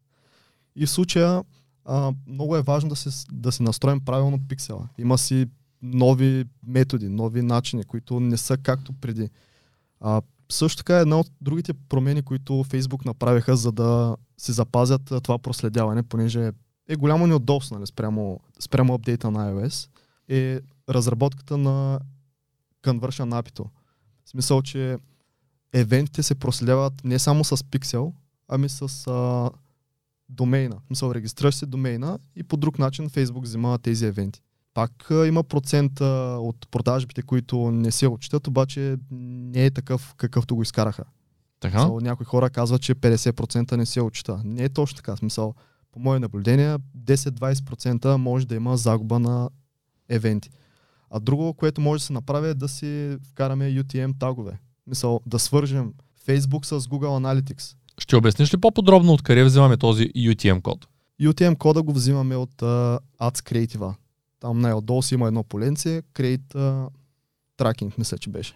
И в случая а, много е важно да се, да се настроим правилно пиксела. Има си нови методи, нови начини, които не са както преди. А, също така една от другите промени, които Facebook направиха, за да си запазят това проследяване, понеже е голямо неудобство нали, спрямо, спрямо апдейта на iOS, е разработката на Conversion api В смисъл, че евентите се проследяват не само с пиксел, ами с а, домейна. В смисъл, регистрираш се домейна и по друг начин Facebook взима тези евенти пак има процент от продажбите, които не се отчитат, обаче не е такъв какъвто го изкараха.
Така?
Смисъл, някои хора казват, че 50% не се отчита. Не е точно така. Смисъл, по мое наблюдение, 10-20% може да има загуба на евенти. А друго, което може да се направи е да си вкараме UTM тагове. Мисъл, да свържем Facebook с Google Analytics.
Ще обясниш ли по-подробно откъде взимаме този UTM код?
UTM кода го взимаме от uh, Ads Creative. Там най-отдолу си има едно поленце, Create uh, Tracking, мисля, че беше.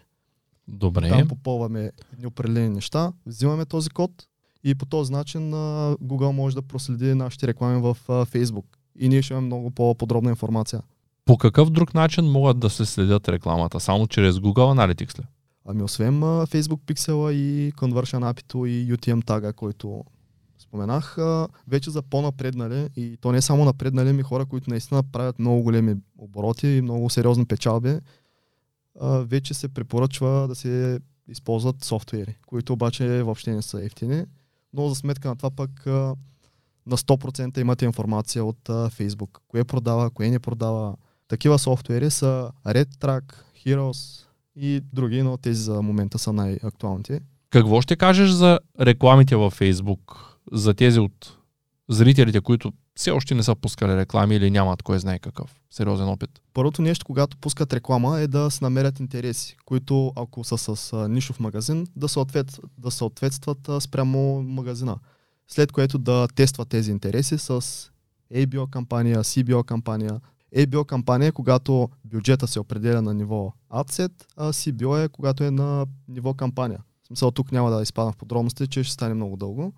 Добре.
Там попълваме едни определени неща, взимаме този код и по този начин uh, Google може да проследи нашите реклами в uh, Facebook. И ние ще имаме много по-подробна информация.
По какъв друг начин могат да се следят рекламата? Само чрез Google Analytics ли?
Ами освен Facebook Pixel и Conversion api и UTM тага, който споменах, вече за по-напреднали, и то не само напреднали, ми хора, които наистина правят много големи обороти и много сериозни печалби, вече се препоръчва да се използват софтуери, които обаче въобще не са ефтини, но за сметка на това пък на 100% имате информация от Facebook. Кое продава, кое не продава. Такива софтуери са RedTrack, Heroes и други, но тези за момента са най-актуалните.
Какво ще кажеш за рекламите във Facebook? за тези от зрителите, които все още не са пускали реклами или нямат кой знае какъв сериозен опит?
Първото нещо, когато пускат реклама е да се намерят интереси, които ако са с а, нишов магазин, да, съответ, да съответстват а, спрямо магазина. След което да тестват тези интереси с ABO кампания, CBO кампания. ABO кампания е когато бюджета се определя на ниво AdSet, а CBO е когато е на ниво кампания. В смисъл тук няма да изпадам в подробности, че ще стане много дълго.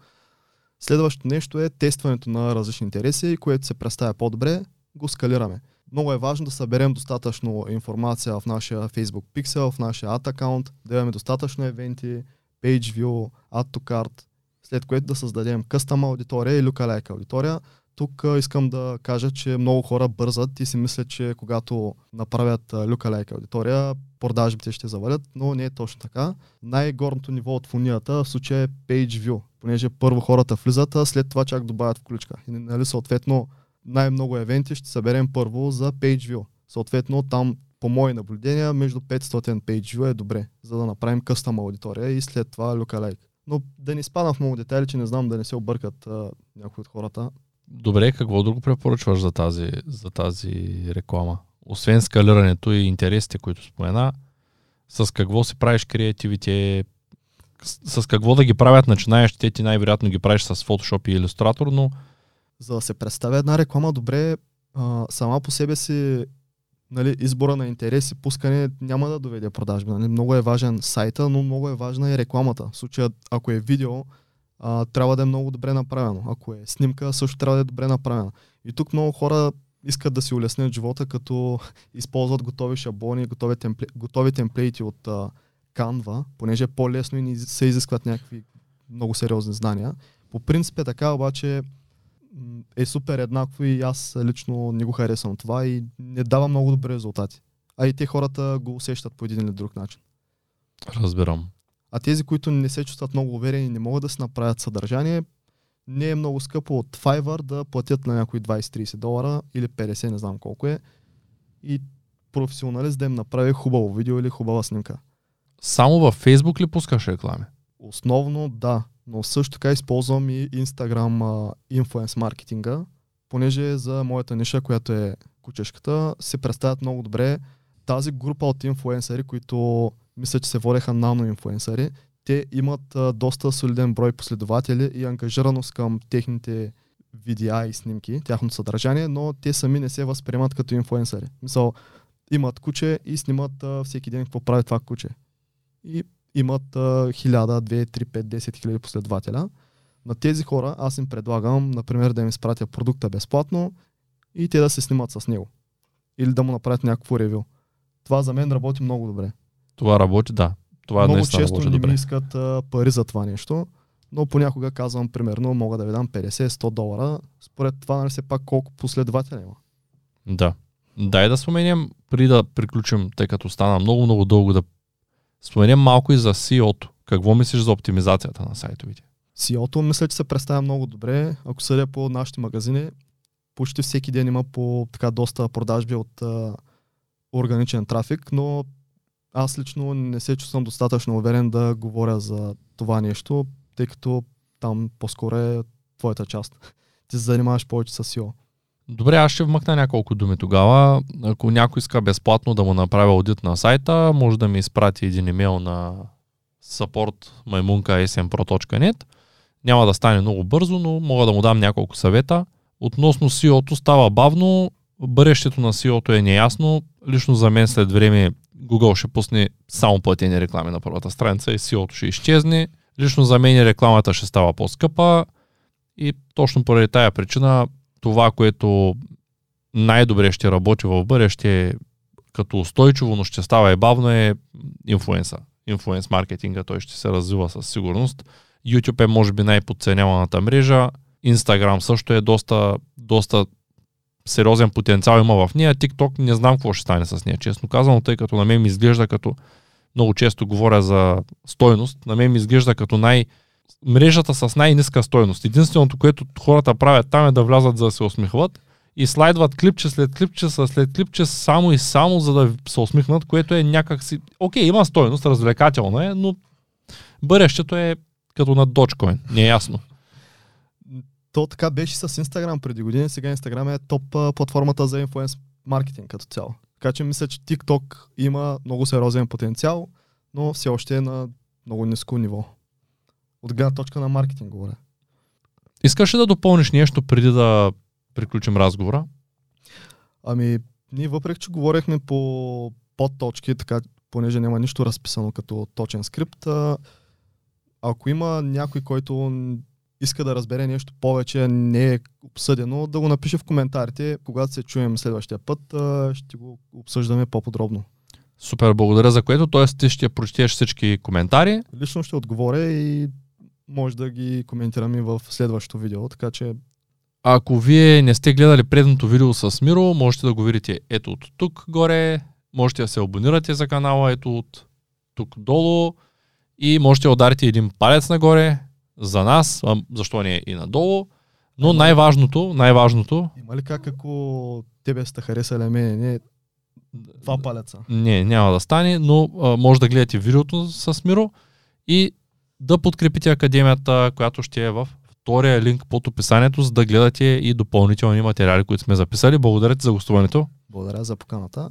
Следващото нещо е тестването на различни интереси, което се представя по-добре, го скалираме. Много е важно да съберем достатъчно информация в нашия Facebook Pixel, в нашия ad аккаунт, да имаме достатъчно евенти, page view, add to cart, след което да създадем custom аудитория и lookalike аудитория. Тук искам да кажа, че много хора бързат и си мислят, че когато направят lookalike аудитория, продажбите ще завалят, но не е точно така. Най-горното ниво от фунията в случая е page view, понеже първо хората влизат, а след това чак добавят включка. И нали, съответно най-много евенти ще съберем първо за PageView. Съответно там по мои наблюдения между 500 PageView е добре, за да направим къстъм аудитория и след това lookalike. Но да не спадам в много детайли, че не знам да не се объркат а, някои от хората.
Добре, какво друго препоръчваш за тази, за тази реклама? Освен скалирането и интересите, които спомена, с какво си правиш креативите, с, с какво да ги правят начинаещите, ти най-вероятно ги правиш с Photoshop и Illustrator, но
за да се представя една реклама добре, а, сама по себе си нали, избора на интереси, пускане няма да доведе продажби. Нали. Много е важен сайта, но много е важна и рекламата. В случая, ако е видео, а, трябва да е много добре направено. Ако е снимка, също трябва да е добре направена. И тук много хора искат да си улеснят живота, като *laughs* използват готови шаблони, готови, темпле, готови темплейти от а, Canva, понеже е по-лесно и не се изискват някакви много сериозни знания. По принцип е така, обаче е супер еднакво и аз лично не го харесвам това и не дава много добри резултати. А и те хората го усещат по един или друг начин.
Разбирам.
А тези, които не се чувстват много уверени и не могат да си направят съдържание, не е много скъпо от Fiverr да платят на някои 20-30 долара или 50, не знам колко е. И професионалист да им направи хубаво видео или хубава снимка.
Само във Facebook ли пускаш реклами?
Основно да но също така използвам и Instagram инфлуенс маркетинга, понеже за моята ниша, която е кучешката, се представят много добре тази група от инфлуенсъри, които мисля, че се водеха нано-инфлуенсъри, те имат а, доста солиден брой последователи и ангажираност към техните видеа и снимки, тяхното съдържание, но те сами не се възприемат като инфлуенсъри. Мисъл, имат куче и снимат а, всеки ден какво прави това куче. И имат 1000, 2, 3, 5, 10 хиляди последователя. На тези хора аз им предлагам, например, да им изпратя продукта безплатно и те да се снимат с него. Или да му направят някакво ревю. Това за мен работи много добре.
Това работи, да. Това
много
често не добре.
ми искат а, пари за това нещо, но понякога казвам, примерно, мога да ви дам 50-100 долара. Според това, нали се пак колко последователя има.
Да. Дай да споменем, преди да приключим, тъй като стана много-много дълго да Споменем малко и за SEO-то. Какво мислиш за оптимизацията на сайтовите?
SEO-то мисля, че се представя много добре. Ако съдя по нашите магазини, почти всеки ден има по така доста продажби от а, органичен трафик, но аз лично не се чувствам достатъчно уверен да говоря за това нещо, тъй като там по-скоро е твоята част. Ти се занимаваш повече с SEO.
Добре, аз ще вмъкна няколко думи тогава. Ако някой иска безплатно да му направя аудит на сайта, може да ми изпрати един имейл на support.maimunka.smpro.net. Няма да стане много бързо, но мога да му дам няколко съвета. Относно SEO-то става бавно, бъдещето на SEO-то е неясно. Лично за мен след време Google ще пусне само платени реклами на първата страница и SEO-то ще изчезне. Лично за мен рекламата ще става по-скъпа и точно поради тая причина това, което най-добре ще работи в бъдеще, като устойчиво, но ще става и бавно е инфлуенса. Инфлуенс маркетинга, той ще се развива със сигурност. YouTube е може би най-подценяваната мрежа. Instagram също е доста, доста сериозен потенциал има в нея. TikTok не знам какво ще стане с нея, честно казано, тъй като на мен ми изглежда като много често говоря за стойност, на мен ми изглежда като най- мрежата с най-ниска стойност. Единственото, което хората правят там е да влязат за да се усмихват и слайдват клипче след клипче след клипче само и само за да се усмихнат, което е някакси... Окей, има стойност, развлекателно е, но бъдещето е като на Dogecoin, не е ясно.
То така беше с Instagram преди години, сега Instagram е топ а, платформата за инфлуенс маркетинг като цяло. Така че мисля, че TikTok има много сериозен потенциал, но все още е на много ниско ниво. От гледна точка на маркетинг говоря.
Искаш ли да допълниш нещо преди да приключим разговора?
Ами, ние въпреки, че говорихме по подточки, така, понеже няма нищо разписано като точен скрипт, а, ако има някой, който иска да разбере нещо повече, не е обсъдено, да го напише в коментарите. Когато се чуем следващия път, ще го обсъждаме по-подробно.
Супер, благодаря за което. Т.е. ти ще прочетеш всички коментари.
Лично ще отговоря и може да ги коментираме в следващото видео, така че
Ако вие не сте гледали предното видео с Миро, можете да го видите ето от тук горе, можете да се абонирате за канала ето от тук долу и можете да ударите един палец нагоре за нас, а защо не и надолу. Но най-важното, най-важното,
има ли как ако тебе сте харесали мене, не два палеца?
не, няма да стане, но а, може да гледате видеото с Миро и да подкрепите академията, която ще е в втория линк под описанието, за да гледате и допълнителни материали, които сме записали. Благодаря ти за гостуването.
Благодаря за поканата.